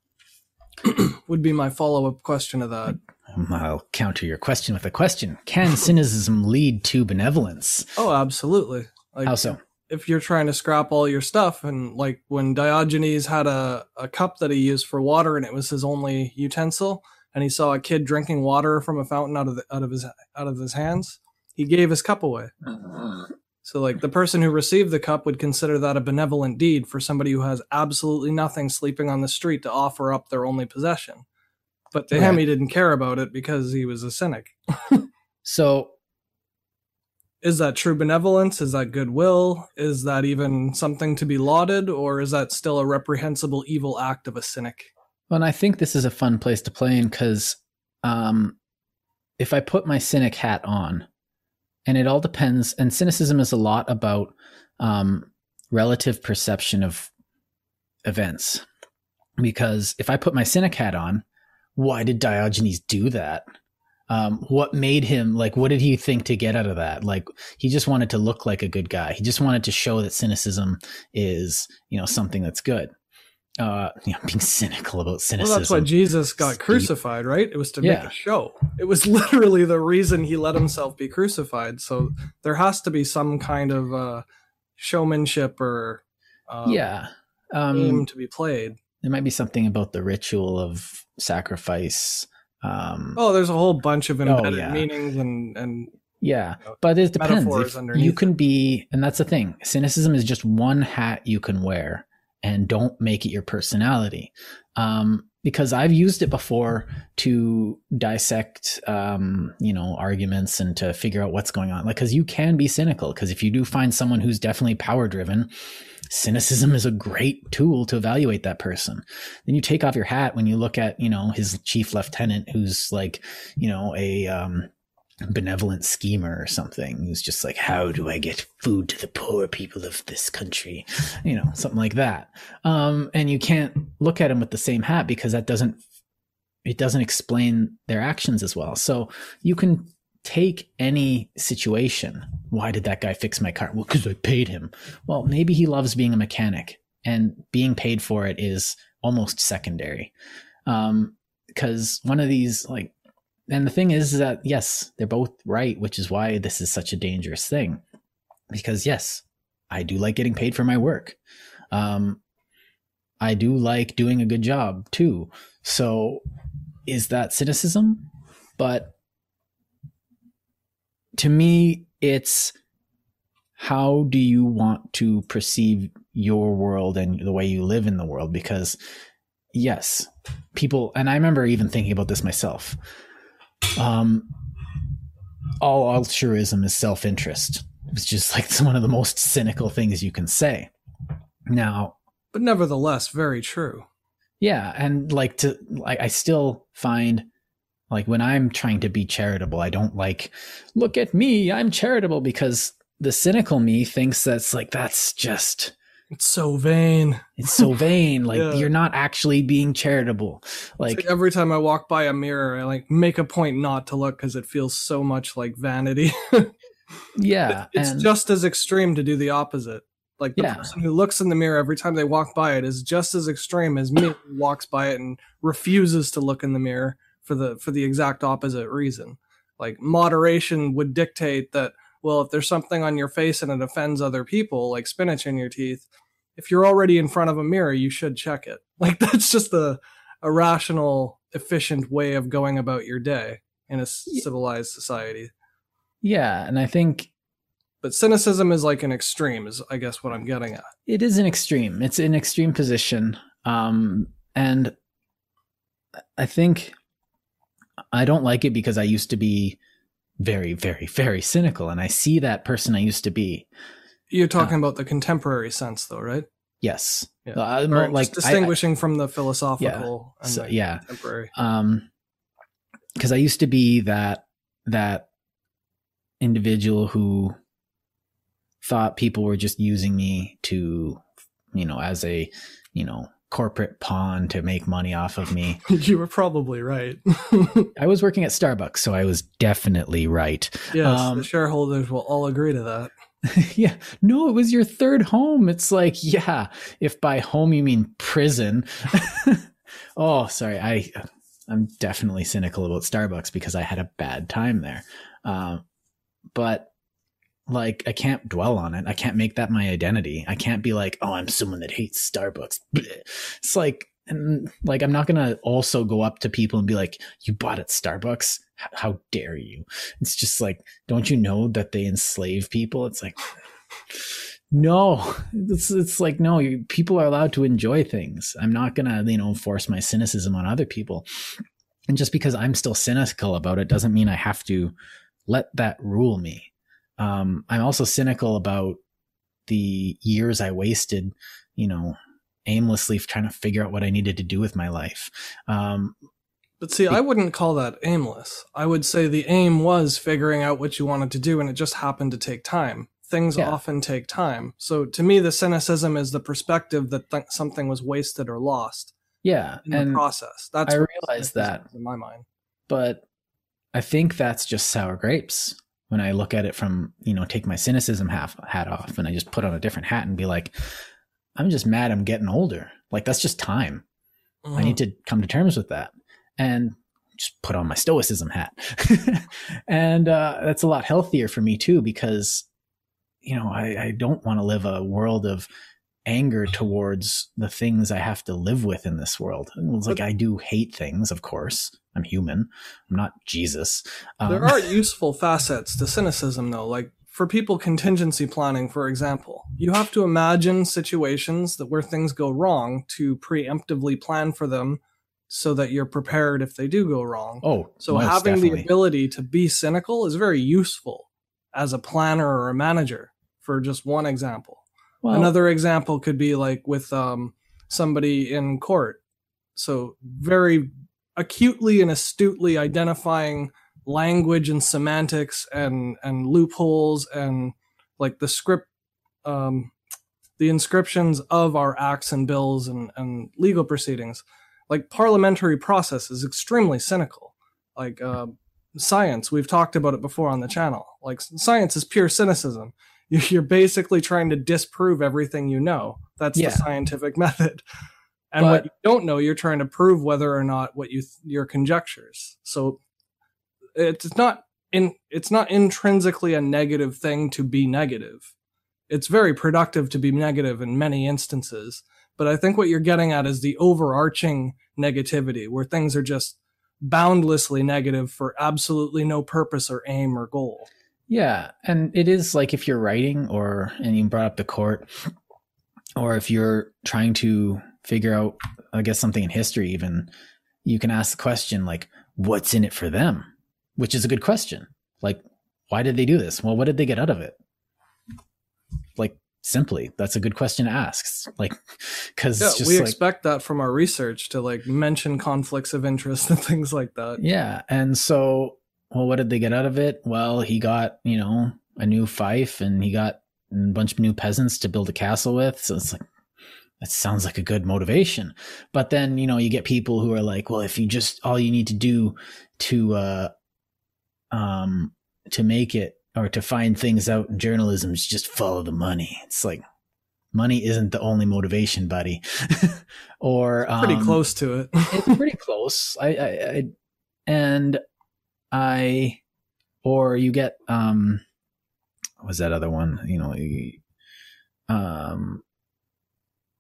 [CLEARS THROAT] would be my follow up question to that. Um, I'll counter your question with a question. Can [LAUGHS] cynicism lead to benevolence? Oh, absolutely. Like, How so? If you're trying to scrap all your stuff, and like when Diogenes had a, a cup that he used for water and it was his only utensil, and he saw a kid drinking water from a fountain out of the, out of his out of his hands, he gave his cup away. So like the person who received the cup would consider that a benevolent deed for somebody who has absolutely nothing sleeping on the street to offer up their only possession. But to right. him he didn't care about it because he was a cynic. [LAUGHS] so is that true benevolence? Is that goodwill? Is that even something to be lauded or is that still a reprehensible evil act of a cynic? Well, and I think this is a fun place to play in cuz um if I put my cynic hat on, and it all depends. And cynicism is a lot about um, relative perception of events. Because if I put my cynic hat on, why did Diogenes do that? Um, what made him like? What did he think to get out of that? Like he just wanted to look like a good guy. He just wanted to show that cynicism is, you know, something that's good uh [LAUGHS] you know being cynical about cynicism well that's why jesus got crucified right it was to yeah. make a show it was [LAUGHS] literally the reason he let himself be crucified so there has to be some kind of uh showmanship or uh, yeah um game to be played there might be something about the ritual of sacrifice um oh there's a whole bunch of oh, embedded oh, yeah. meanings and and yeah, you know, but it depends. You can be, and that's the thing. Cynicism is just one hat you can wear and don't make it your personality. Um, because I've used it before to dissect, um, you know, arguments and to figure out what's going on. Like, because you can be cynical. Because if you do find someone who's definitely power driven, cynicism is a great tool to evaluate that person. Then you take off your hat when you look at, you know, his chief lieutenant, who's like, you know, a um, benevolent schemer or something who's just like, how do I get food to the poor people of this country? You know, something like that. Um, and you can't look at them with the same hat because that doesn't, it doesn't explain their actions as well. So you can take any situation. Why did that guy fix my car? Well, because I paid him. Well, maybe he loves being a mechanic and being paid for it is almost secondary. Um, because one of these like and the thing is that yes, they're both right, which is why this is such a dangerous thing. Because yes, I do like getting paid for my work. Um, I do like doing a good job too. So is that cynicism? But to me, it's how do you want to perceive your world and the way you live in the world? Because yes, people, and I remember even thinking about this myself. Um, all altruism is self interest. It's just like [LAUGHS] one of the most cynical things you can say. Now, but nevertheless, very true. Yeah, and like to like, I still find like when I'm trying to be charitable, I don't like look at me, I'm charitable because the cynical me thinks that's like that's just it's so vain. It's so vain. [LAUGHS] Like yeah. you're not actually being charitable. Like, like, every time I walk by a mirror, I like make a point not to look because it feels so much like vanity. [LAUGHS] yeah, it's and, just as extreme to do the opposite. Like the yeah. person who looks in the mirror every time they walk by it is just as extreme as me who walks by it and refuses to look in the mirror for the for the exact opposite reason. Like moderation would dictate that well, if there's something on your face and it offends other people, like spinach in your teeth, if you're already in front of a mirror, you should check it. [LAUGHS] Like that's just a a rational, efficient way of going about your day in a civilized society. Yeah, and I think but cynicism is like an extreme is I guess what I'm getting at. It is an extreme. It's an extreme position. Um and I think I don't like it because I used to be very very very cynical and I see that person I used to be you're talking uh, about the contemporary sense, though, right? Yes. Yeah. Uh, more, like distinguishing I, I, from the philosophical yeah, so, yeah. contemporary. Um, because I used to be that that individual who thought people were just using me to, you know, as a, you know, corporate pawn to make money off of me. [LAUGHS] you were probably right. [LAUGHS] I was working at Starbucks, so I was definitely right. Yes, um, the shareholders will all agree to that. [LAUGHS] yeah. No, it was your third home. It's like, yeah, if by home you mean prison. [LAUGHS] oh, sorry. I I'm definitely cynical about Starbucks because I had a bad time there. Um, but like I can't dwell on it. I can't make that my identity. I can't be like, oh, I'm someone that hates Starbucks. It's like, and like I'm not gonna also go up to people and be like, you bought at Starbucks. How dare you? It's just like, don't you know that they enslave people? It's like, no, it's it's like no. You, people are allowed to enjoy things. I'm not gonna you know force my cynicism on other people. And just because I'm still cynical about it doesn't mean I have to let that rule me um, I'm also cynical about the years I wasted, you know, aimlessly trying to figure out what I needed to do with my life. Um, but see, I wouldn't call that aimless. I would say the aim was figuring out what you wanted to do, and it just happened to take time. Things yeah. often take time. So to me, the cynicism is the perspective that th- something was wasted or lost. Yeah, in and the process. That's I realize that in my mind. But I think that's just sour grapes when I look at it from, you know, take my cynicism half, hat off and I just put on a different hat and be like, I'm just mad I'm getting older. Like that's just time. Mm. I need mm. to come to terms with that. And just put on my stoicism hat. [LAUGHS] and uh, that's a lot healthier for me too, because, you know, I, I don't want to live a world of anger towards the things I have to live with in this world. It's like I do hate things, of course. I'm human. I'm not Jesus. Um, there are [LAUGHS] useful facets to cynicism, though. Like for people contingency planning, for example, you have to imagine situations that where things go wrong to preemptively plan for them so that you're prepared if they do go wrong. Oh, so having definitely. the ability to be cynical is very useful as a planner or a manager for just one example. Well, Another example could be like with um, somebody in court. So very acutely and astutely identifying language and semantics and and loopholes and like the script um, the inscriptions of our acts and bills and, and legal proceedings like parliamentary process is extremely cynical like uh, science we've talked about it before on the channel like science is pure cynicism [LAUGHS] you're basically trying to disprove everything you know. That's yeah. the scientific [LAUGHS] method. And but, what you don't know, you're trying to prove whether or not what you th- your conjectures. So it's not in it's not intrinsically a negative thing to be negative. It's very productive to be negative in many instances, but I think what you're getting at is the overarching negativity where things are just boundlessly negative for absolutely no purpose or aim or goal. Yeah, and it is like if you're writing or and you brought up the court or if you're trying to figure out I guess something in history even you can ask the question like what's in it for them? Which is a good question. Like why did they do this? Well, what did they get out of it? Simply that's a good question to ask like because yeah, we like, expect that from our research to like mention conflicts of interest [LAUGHS] and things like that yeah and so well, what did they get out of it? Well, he got, you know, a new fief and he got a bunch of new peasants to build a castle with. So it's like, that sounds like a good motivation. But then, you know, you get people who are like, well, if you just, all you need to do to, uh, um, to make it or to find things out in journalism is just follow the money. It's like, money isn't the only motivation, buddy. [LAUGHS] or, um, pretty close to it. it's pretty [LAUGHS] close. I, I, I and I, or you get, um, what was that other one? You know, um,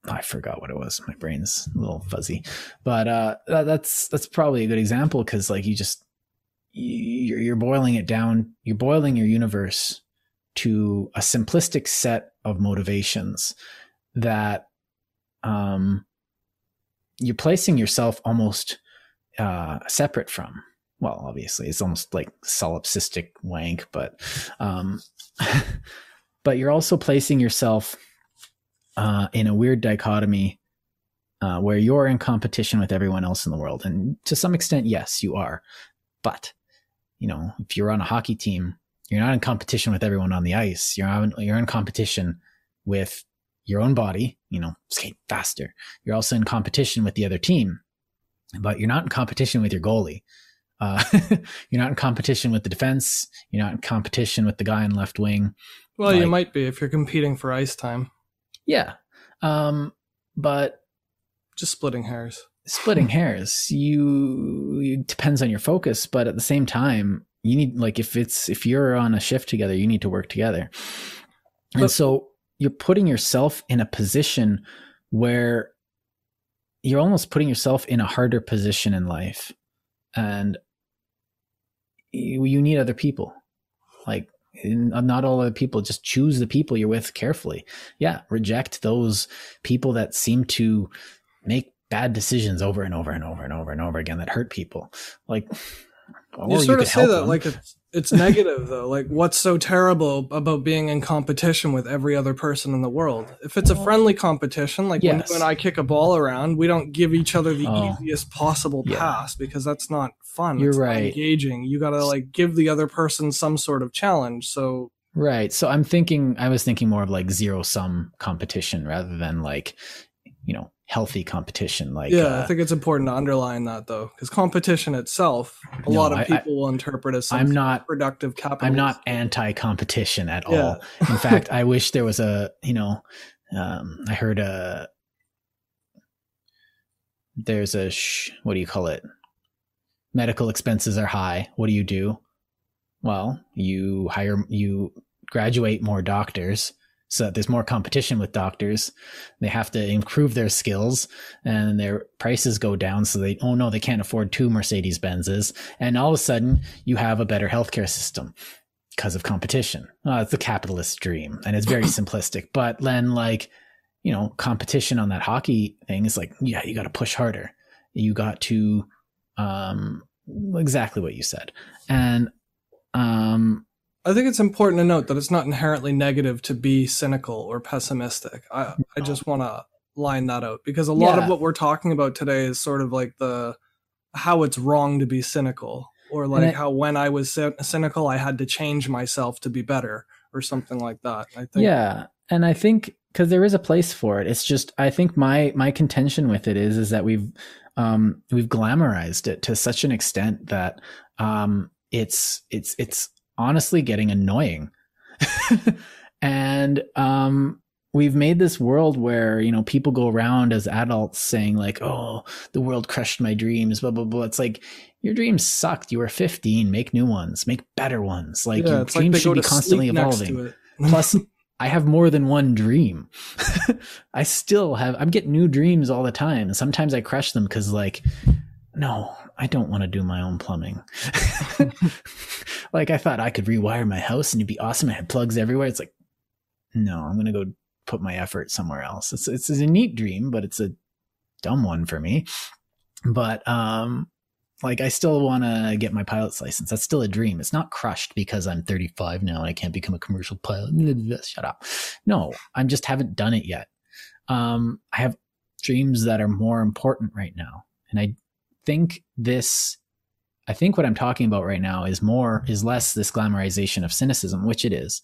I forgot what it was. My brain's a little fuzzy, but uh, that's that's probably a good example because like you just you're, you're boiling it down. You're boiling your universe to a simplistic set of motivations that um, you're placing yourself almost uh, separate from well, obviously it's almost like solipsistic wank, but, um, [LAUGHS] but you're also placing yourself, uh, in a weird dichotomy, uh, where you're in competition with everyone else in the world. And to some extent, yes, you are. But, you know, if you're on a hockey team, you're not in competition with everyone on the ice. You're on, you're in competition with your own body, you know, skate faster. You're also in competition with the other team, but you're not in competition with your goalie. Uh, [LAUGHS] you're not in competition with the defense. You're not in competition with the guy in left wing. Well, like, you might be if you're competing for ice time. Yeah. Um, but just splitting hairs. Splitting hairs. You it depends on your focus, but at the same time, you need like if it's if you're on a shift together, you need to work together. And but, so you're putting yourself in a position where you're almost putting yourself in a harder position in life. And you, you need other people. Like not all other people just choose the people you're with carefully yeah reject those people that seem to make bad decisions over and over and over and over and over again that hurt people like you sort you of say that them. like it's it's negative though. Like what's so terrible about being in competition with every other person in the world? If it's a friendly competition, like yes. when you and I kick a ball around, we don't give each other the oh. easiest possible yeah. pass because that's not fun. You're it's right. engaging. You got to like give the other person some sort of challenge. So Right. So I'm thinking I was thinking more of like zero sum competition rather than like you know healthy competition like yeah uh, i think it's important to underline that though because competition itself a no, lot of people I, will interpret as i'm not productive capital i'm not anti-competition at yeah. all. In [LAUGHS] fact i wish there was a you know um, i heard a there's a sh- what do you call it? Medical expenses are high. What do you do? Well you hire you graduate more doctors so there's more competition with doctors. They have to improve their skills and their prices go down. So they, oh no, they can't afford two Mercedes Benzes. And all of a sudden you have a better healthcare system because of competition. it's the capitalist dream and it's very [LAUGHS] simplistic. But then like, you know, competition on that hockey thing is like, yeah, you got to push harder. You got to, um, exactly what you said. And, um, I think it's important to note that it's not inherently negative to be cynical or pessimistic. I, I just want to line that out because a lot yeah. of what we're talking about today is sort of like the how it's wrong to be cynical or like I, how when I was cynical I had to change myself to be better or something like that. I think Yeah. And I think cuz there is a place for it. It's just I think my my contention with it is is that we've um we've glamorized it to such an extent that um it's it's it's honestly getting annoying. [LAUGHS] and um, we've made this world where you know people go around as adults saying like, "Oh, the world crushed my dreams." Blah blah blah. It's like your dreams sucked. You were 15. Make new ones. Make better ones. Like yeah, your dreams like should be constantly evolving. [LAUGHS] Plus, I have more than one dream. [LAUGHS] I still have. I'm getting new dreams all the time, and sometimes I crush them because like, no, I don't want to do my own plumbing. [LAUGHS] like I thought I could rewire my house and it'd be awesome. I had plugs everywhere. It's like, no, I'm gonna go put my effort somewhere else. It's it's a neat dream, but it's a dumb one for me. But um, like I still want to get my pilot's license. That's still a dream. It's not crushed because I'm 35 now and I can't become a commercial pilot. [LAUGHS] Shut up. No, I just haven't done it yet. Um, I have dreams that are more important right now, and I think this I think what I'm talking about right now is more is less this glamorization of cynicism, which it is.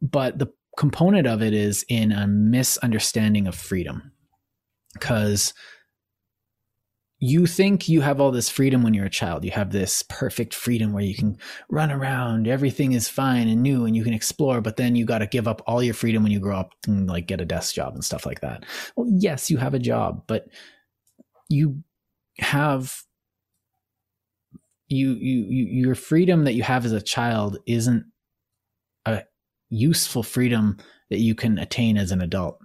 But the component of it is in a misunderstanding of freedom. Cuz you think you have all this freedom when you're a child. You have this perfect freedom where you can run around, everything is fine and new and you can explore, but then you got to give up all your freedom when you grow up and like get a desk job and stuff like that. Well, yes, you have a job, but you have you, you you your freedom that you have as a child isn't a useful freedom that you can attain as an adult.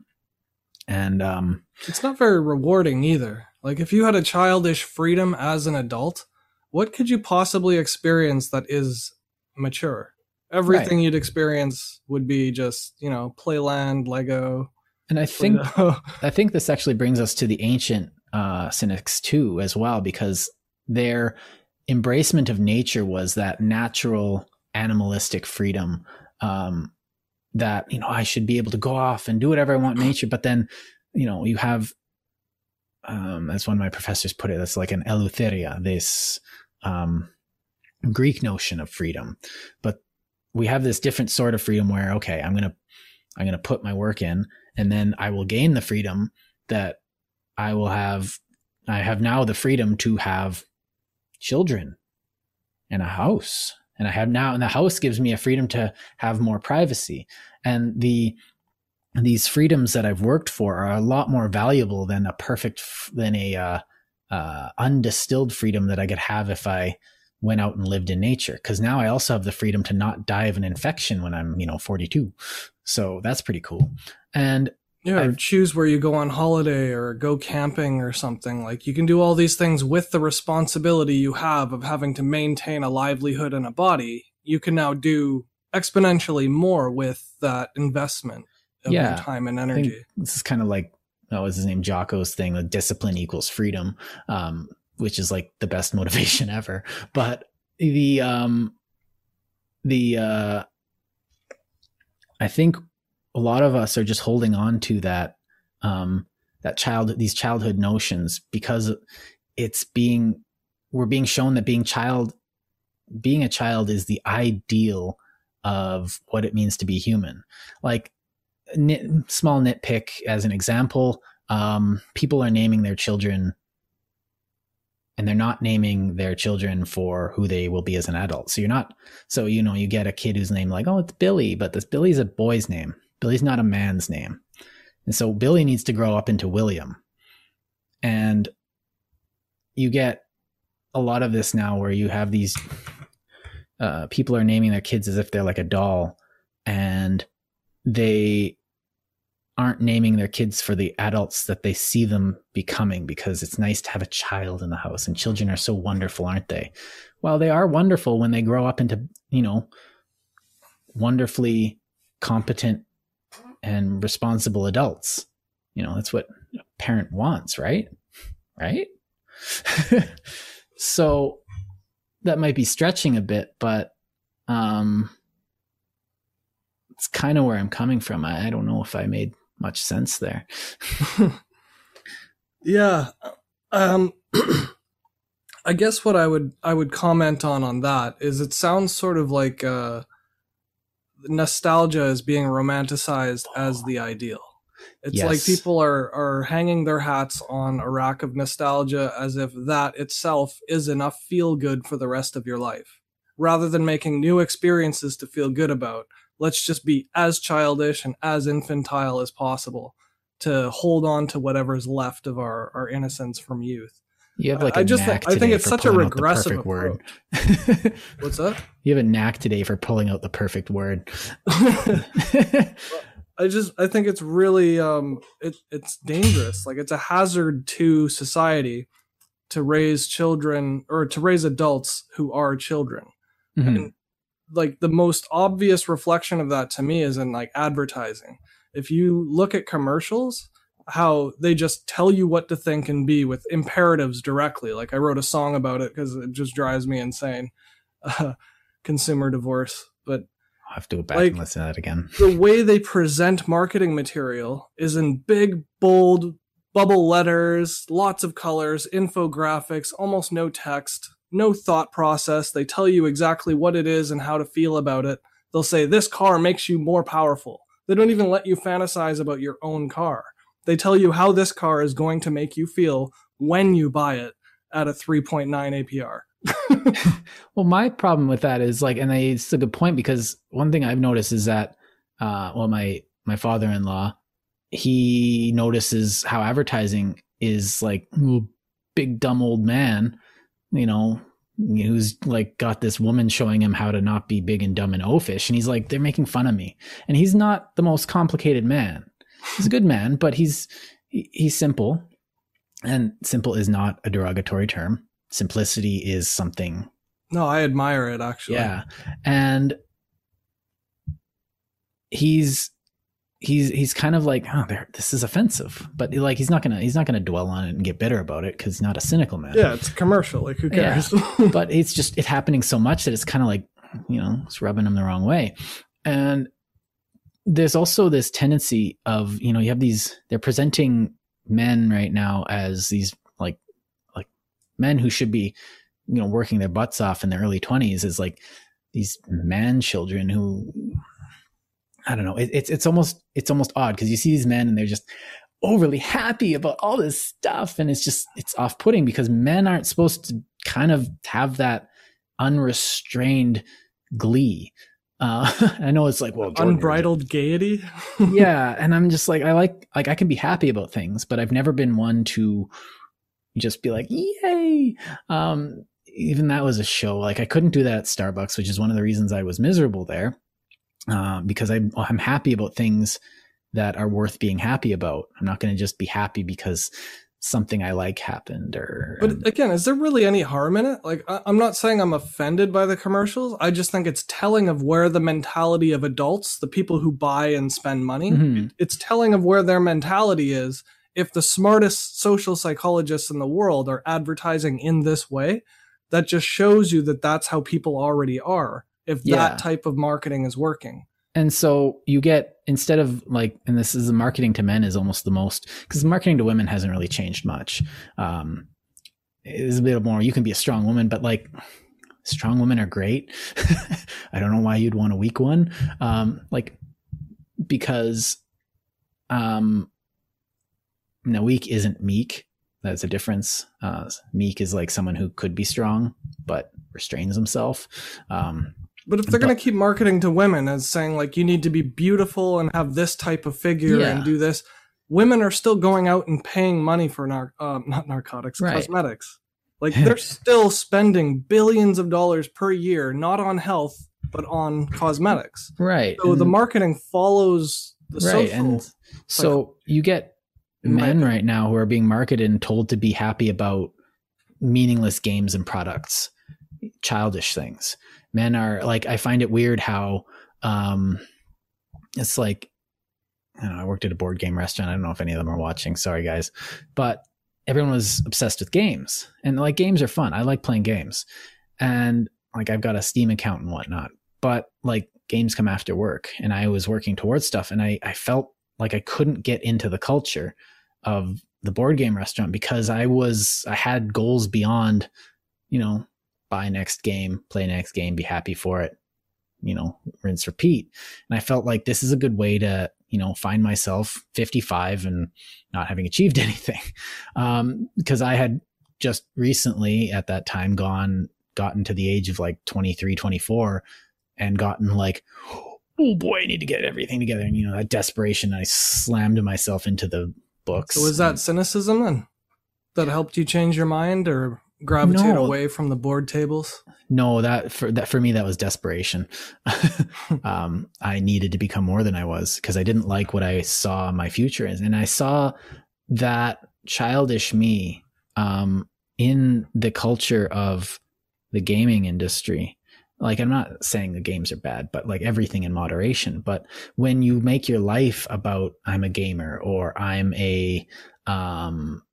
And um it's not very rewarding either. Like if you had a childish freedom as an adult what could you possibly experience that is mature? Everything right. you'd experience would be just you know playland lego and i think [LAUGHS] i think this actually brings us to the ancient uh, cynics too, as well, because their embracement of nature was that natural animalistic freedom um, that you know I should be able to go off and do whatever I want in nature, but then you know you have um, as one of my professors put it, that's like an eleutheria, this um, Greek notion of freedom. But we have this different sort of freedom where okay, I'm gonna I'm gonna put my work in, and then I will gain the freedom that I will have. I have now the freedom to have children and a house and I have now, and the house gives me a freedom to have more privacy. And the these freedoms that I've worked for are a lot more valuable than a perfect than a uh, uh, undistilled freedom that I could have if I went out and lived in nature. Because now I also have the freedom to not die of an infection when I'm you know 42. So that's pretty cool. And yeah, or choose where you go on holiday or go camping or something. Like you can do all these things with the responsibility you have of having to maintain a livelihood and a body. You can now do exponentially more with that investment of yeah, time and energy. This is kind of like what was his name Jocko's thing, the discipline equals freedom, um, which is like the best [LAUGHS] motivation ever. But the um the uh I think a lot of us are just holding on to that um, that child these childhood notions because it's being we're being shown that being child being a child is the ideal of what it means to be human. Like nit, small nitpick as an example um, people are naming their children and they're not naming their children for who they will be as an adult. So you're not so you know you get a kid who's named like oh it's billy but this billy's a boy's name Billy's not a man's name. And so Billy needs to grow up into William. And you get a lot of this now where you have these uh, people are naming their kids as if they're like a doll and they aren't naming their kids for the adults that they see them becoming because it's nice to have a child in the house and children are so wonderful aren't they well they are wonderful when they grow up into you know wonderfully competent and responsible adults. You know, that's what a parent wants, right? Right? [LAUGHS] so that might be stretching a bit, but um it's kind of where I'm coming from. I, I don't know if I made much sense there. [LAUGHS] yeah. Um [CLEARS THROAT] I guess what I would I would comment on on that is it sounds sort of like uh nostalgia is being romanticized as the ideal. It's yes. like people are are hanging their hats on a rack of nostalgia as if that itself is enough feel good for the rest of your life. Rather than making new experiences to feel good about, let's just be as childish and as infantile as possible to hold on to whatever's left of our, our innocence from youth. You have like a I just knack I think it's such a regressive word. [LAUGHS] What's that? You have a knack today for pulling out the perfect word. [LAUGHS] I just I think it's really um it it's dangerous. Like it's a hazard to society to raise children or to raise adults who are children. Mm-hmm. And like the most obvious reflection of that to me is in like advertising. If you look at commercials, how they just tell you what to think and be with imperatives directly. Like I wrote a song about it because it just drives me insane. Uh, [LAUGHS] consumer divorce, but i have to go back like, and listen to that again. the way they present marketing material is in big, bold bubble letters, lots of colors, infographics, almost no text, no thought process. They tell you exactly what it is and how to feel about it. They'll say, This car makes you more powerful. They don't even let you fantasize about your own car. They tell you how this car is going to make you feel when you buy it at a 3.9 APR. [LAUGHS] well, my problem with that is like, and it's a good point because one thing I've noticed is that, uh, well, my, my father-in-law, he notices how advertising is like big dumb old man, you know, who's like got this woman showing him how to not be big and dumb and oafish. And he's like, they're making fun of me. And he's not the most complicated man he's a good man, but he's he's simple, and simple is not a derogatory term. Simplicity is something. No, I admire it actually. Yeah, and he's he's he's kind of like oh this is offensive but like he's not gonna he's not gonna dwell on it and get bitter about it because he's not a cynical man yeah it's commercial like who cares yeah. [LAUGHS] but it's just it happening so much that it's kind of like you know it's rubbing him the wrong way and there's also this tendency of you know you have these they're presenting men right now as these like like men who should be you know working their butts off in their early 20s is like these man children who I don't know. It, it's it's almost it's almost odd because you see these men and they're just overly happy about all this stuff, and it's just it's off putting because men aren't supposed to kind of have that unrestrained glee. Uh, [LAUGHS] I know it's like well, Jordan, unbridled gaiety. [LAUGHS] yeah, and I'm just like I like like I can be happy about things, but I've never been one to just be like yay. Um, even that was a show. Like I couldn't do that at Starbucks, which is one of the reasons I was miserable there uh, because I'm, I'm happy about things that are worth being happy about. I'm not going to just be happy because something I like happened or. But again, is there really any harm in it? Like, I'm not saying I'm offended by the commercials. I just think it's telling of where the mentality of adults, the people who buy and spend money, mm-hmm. it's telling of where their mentality is. If the smartest social psychologists in the world are advertising in this way, that just shows you that that's how people already are if yeah. that type of marketing is working. And so you get instead of like, and this is the marketing to men is almost the most because marketing to women hasn't really changed much. Um, is a bit more. You can be a strong woman, but like strong women are great. [LAUGHS] I don't know why you'd want a weak one. Um, like because um, now weak isn't meek. That's a difference. Uh, meek is like someone who could be strong but restrains himself. Um, but if they're going to keep marketing to women as saying like you need to be beautiful and have this type of figure yeah. and do this, women are still going out and paying money for nar- uh, not narcotics, right. cosmetics. Like they're still spending billions of dollars per year, not on health, but on cosmetics. Right. So and, the marketing follows the right. social. And so you get men right now who are being marketed and told to be happy about meaningless games and products, childish things men are like I find it weird how um it's like I know, I worked at a board game restaurant. I don't know if any of them are watching. Sorry guys. But everyone was obsessed with games. And like games are fun. I like playing games. And like I've got a Steam account and whatnot. But like games come after work. And I was working towards stuff and I, I felt like I couldn't get into the culture of the board game restaurant because I was I had goals beyond, you know, buy next game, play next game, be happy for it, you know, rinse, repeat. And I felt like this is a good way to, you know, find myself 55 and not having achieved [LAUGHS] anything. Um, because I had just recently at that time gone, gotten to the age of like 23, 24 and gotten like, oh boy, I need to get everything together. And, you know, that desperation, I slammed myself into the books. So was that cynicism then that helped you change your mind or gravitate no. away from the board tables? No, that for that for me that was desperation. [LAUGHS] um, I needed to become more than I was because I didn't like what I saw my future is, and I saw that childish me um, in the culture of the gaming industry. Like I'm not saying the games are bad, but like everything in moderation. But when you make your life about I'm a gamer or I'm a um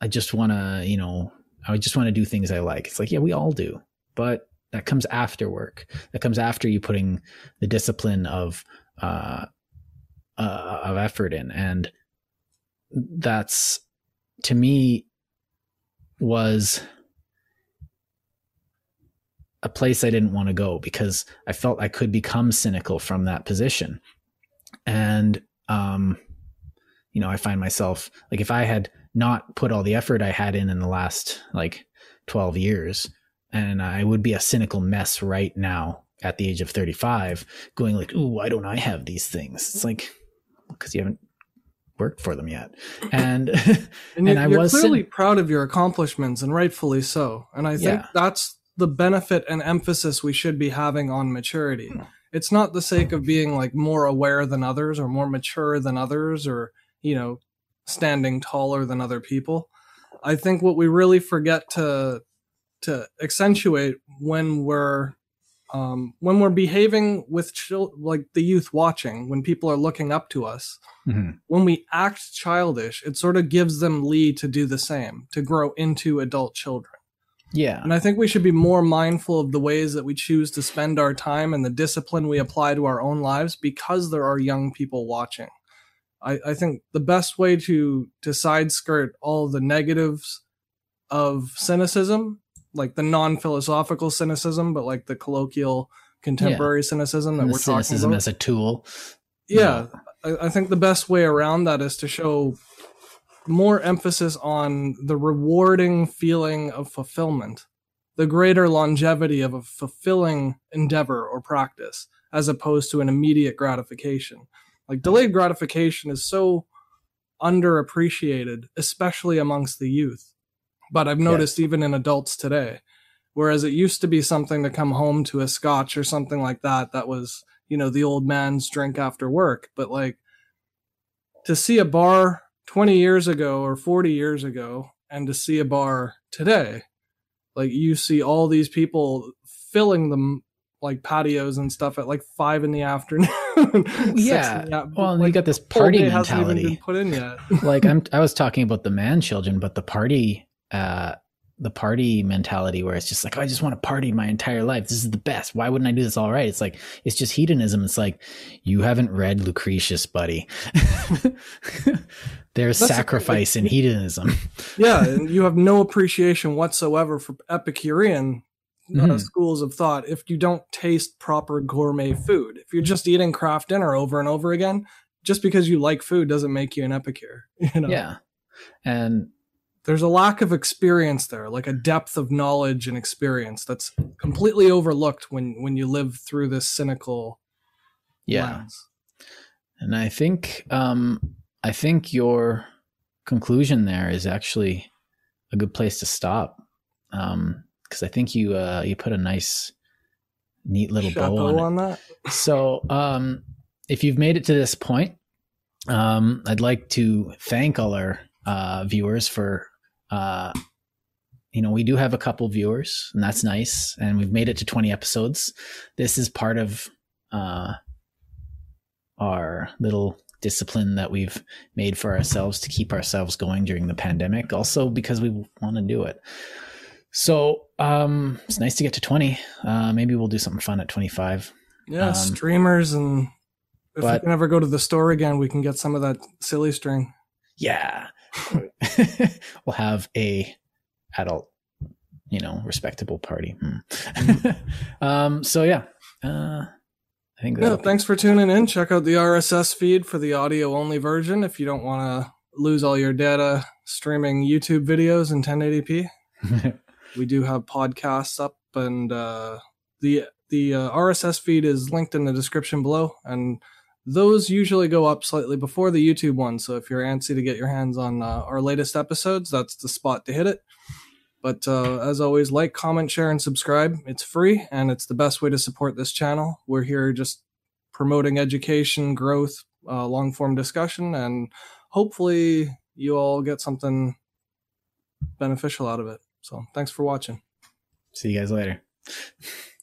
I just want to, you know, I just want to do things I like. It's like, yeah, we all do, but that comes after work. That comes after you putting the discipline of uh, uh, of effort in, and that's to me was a place I didn't want to go because I felt I could become cynical from that position, and um, you know, I find myself like if I had not put all the effort I had in in the last like 12 years. And I would be a cynical mess right now at the age of 35 going like, "Ooh, why don't I have these things?" It's like because you haven't worked for them yet. And [LAUGHS] and, and I was clearly cyn- proud of your accomplishments and rightfully so. And I think yeah. that's the benefit and emphasis we should be having on maturity. It's not the sake of being like more aware than others or more mature than others or, you know, standing taller than other people. I think what we really forget to to accentuate when we're um, when we're behaving with chil- like the youth watching, when people are looking up to us, mm-hmm. when we act childish, it sort of gives them lead to do the same, to grow into adult children. Yeah. And I think we should be more mindful of the ways that we choose to spend our time and the discipline we apply to our own lives because there are young people watching. I, I think the best way to to side skirt all the negatives of cynicism like the non-philosophical cynicism, but like the colloquial contemporary yeah. cynicism that and we're talking cynicism about. as a tool. Yeah, yeah. I, I think the best way around that is to show more emphasis on the rewarding feeling of fulfillment, the greater longevity of a fulfilling endeavor or practice, as opposed to an immediate gratification. Like delayed gratification is so underappreciated, especially amongst the youth. But I've noticed yes. even in adults today, whereas it used to be something to come home to a scotch or something like that, that was, you know, the old man's drink after work. But like to see a bar 20 years ago or 40 years ago and to see a bar today, like you see all these people filling them like patios and stuff at like five in the afternoon. [LAUGHS] yeah. The, well, like, you got this party mentality. put in yet. [LAUGHS] like I'm, [LAUGHS] I was talking about the man children, but the party, uh, the party mentality where it's just like, oh, I just want to party my entire life. This is the best. Why wouldn't I do this all right? It's like, it's just hedonism. It's like, you haven't read Lucretius, buddy. There's That's sacrifice a, in hedonism. yeah. And you have no appreciation whatsoever for Epicurean mm-hmm. schools of thought if you don't taste proper gourmet food. If you're just eating Kraft Dinner over and over again, just because you like food doesn't make you an epicure. [LAUGHS] You know? Yeah. And there's a lack of experience there, like a depth of knowledge and experience that's completely overlooked when when you live through this cynical yeah. Lens. And I think um I think your conclusion there is actually a good place to stop. Um because I think you uh you put a nice neat little Chapeau bow on, on that. [LAUGHS] So um if you've made it to this point, um I'd like to thank all our uh, viewers for uh, you know, we do have a couple viewers, and that's nice. And we've made it to 20 episodes. This is part of uh, our little discipline that we've made for ourselves to keep ourselves going during the pandemic, also because we want to do it. So um, it's nice to get to 20. Uh, maybe we'll do something fun at 25. Yeah, um, streamers, and if but, we can ever go to the store again, we can get some of that silly string. Yeah, [LAUGHS] we'll have a adult, you know, respectable party. Hmm. [LAUGHS] um, so yeah, uh, I think. Yeah, thanks for tuning in. Check out the RSS feed for the audio only version if you don't want to lose all your data streaming YouTube videos in 1080p. [LAUGHS] we do have podcasts up, and uh, the the uh, RSS feed is linked in the description below, and those usually go up slightly before the YouTube one. So if you're antsy to get your hands on uh, our latest episodes, that's the spot to hit it. But uh, as always, like, comment, share, and subscribe. It's free and it's the best way to support this channel. We're here just promoting education, growth, uh, long form discussion, and hopefully you all get something beneficial out of it. So thanks for watching. See you guys later. [LAUGHS]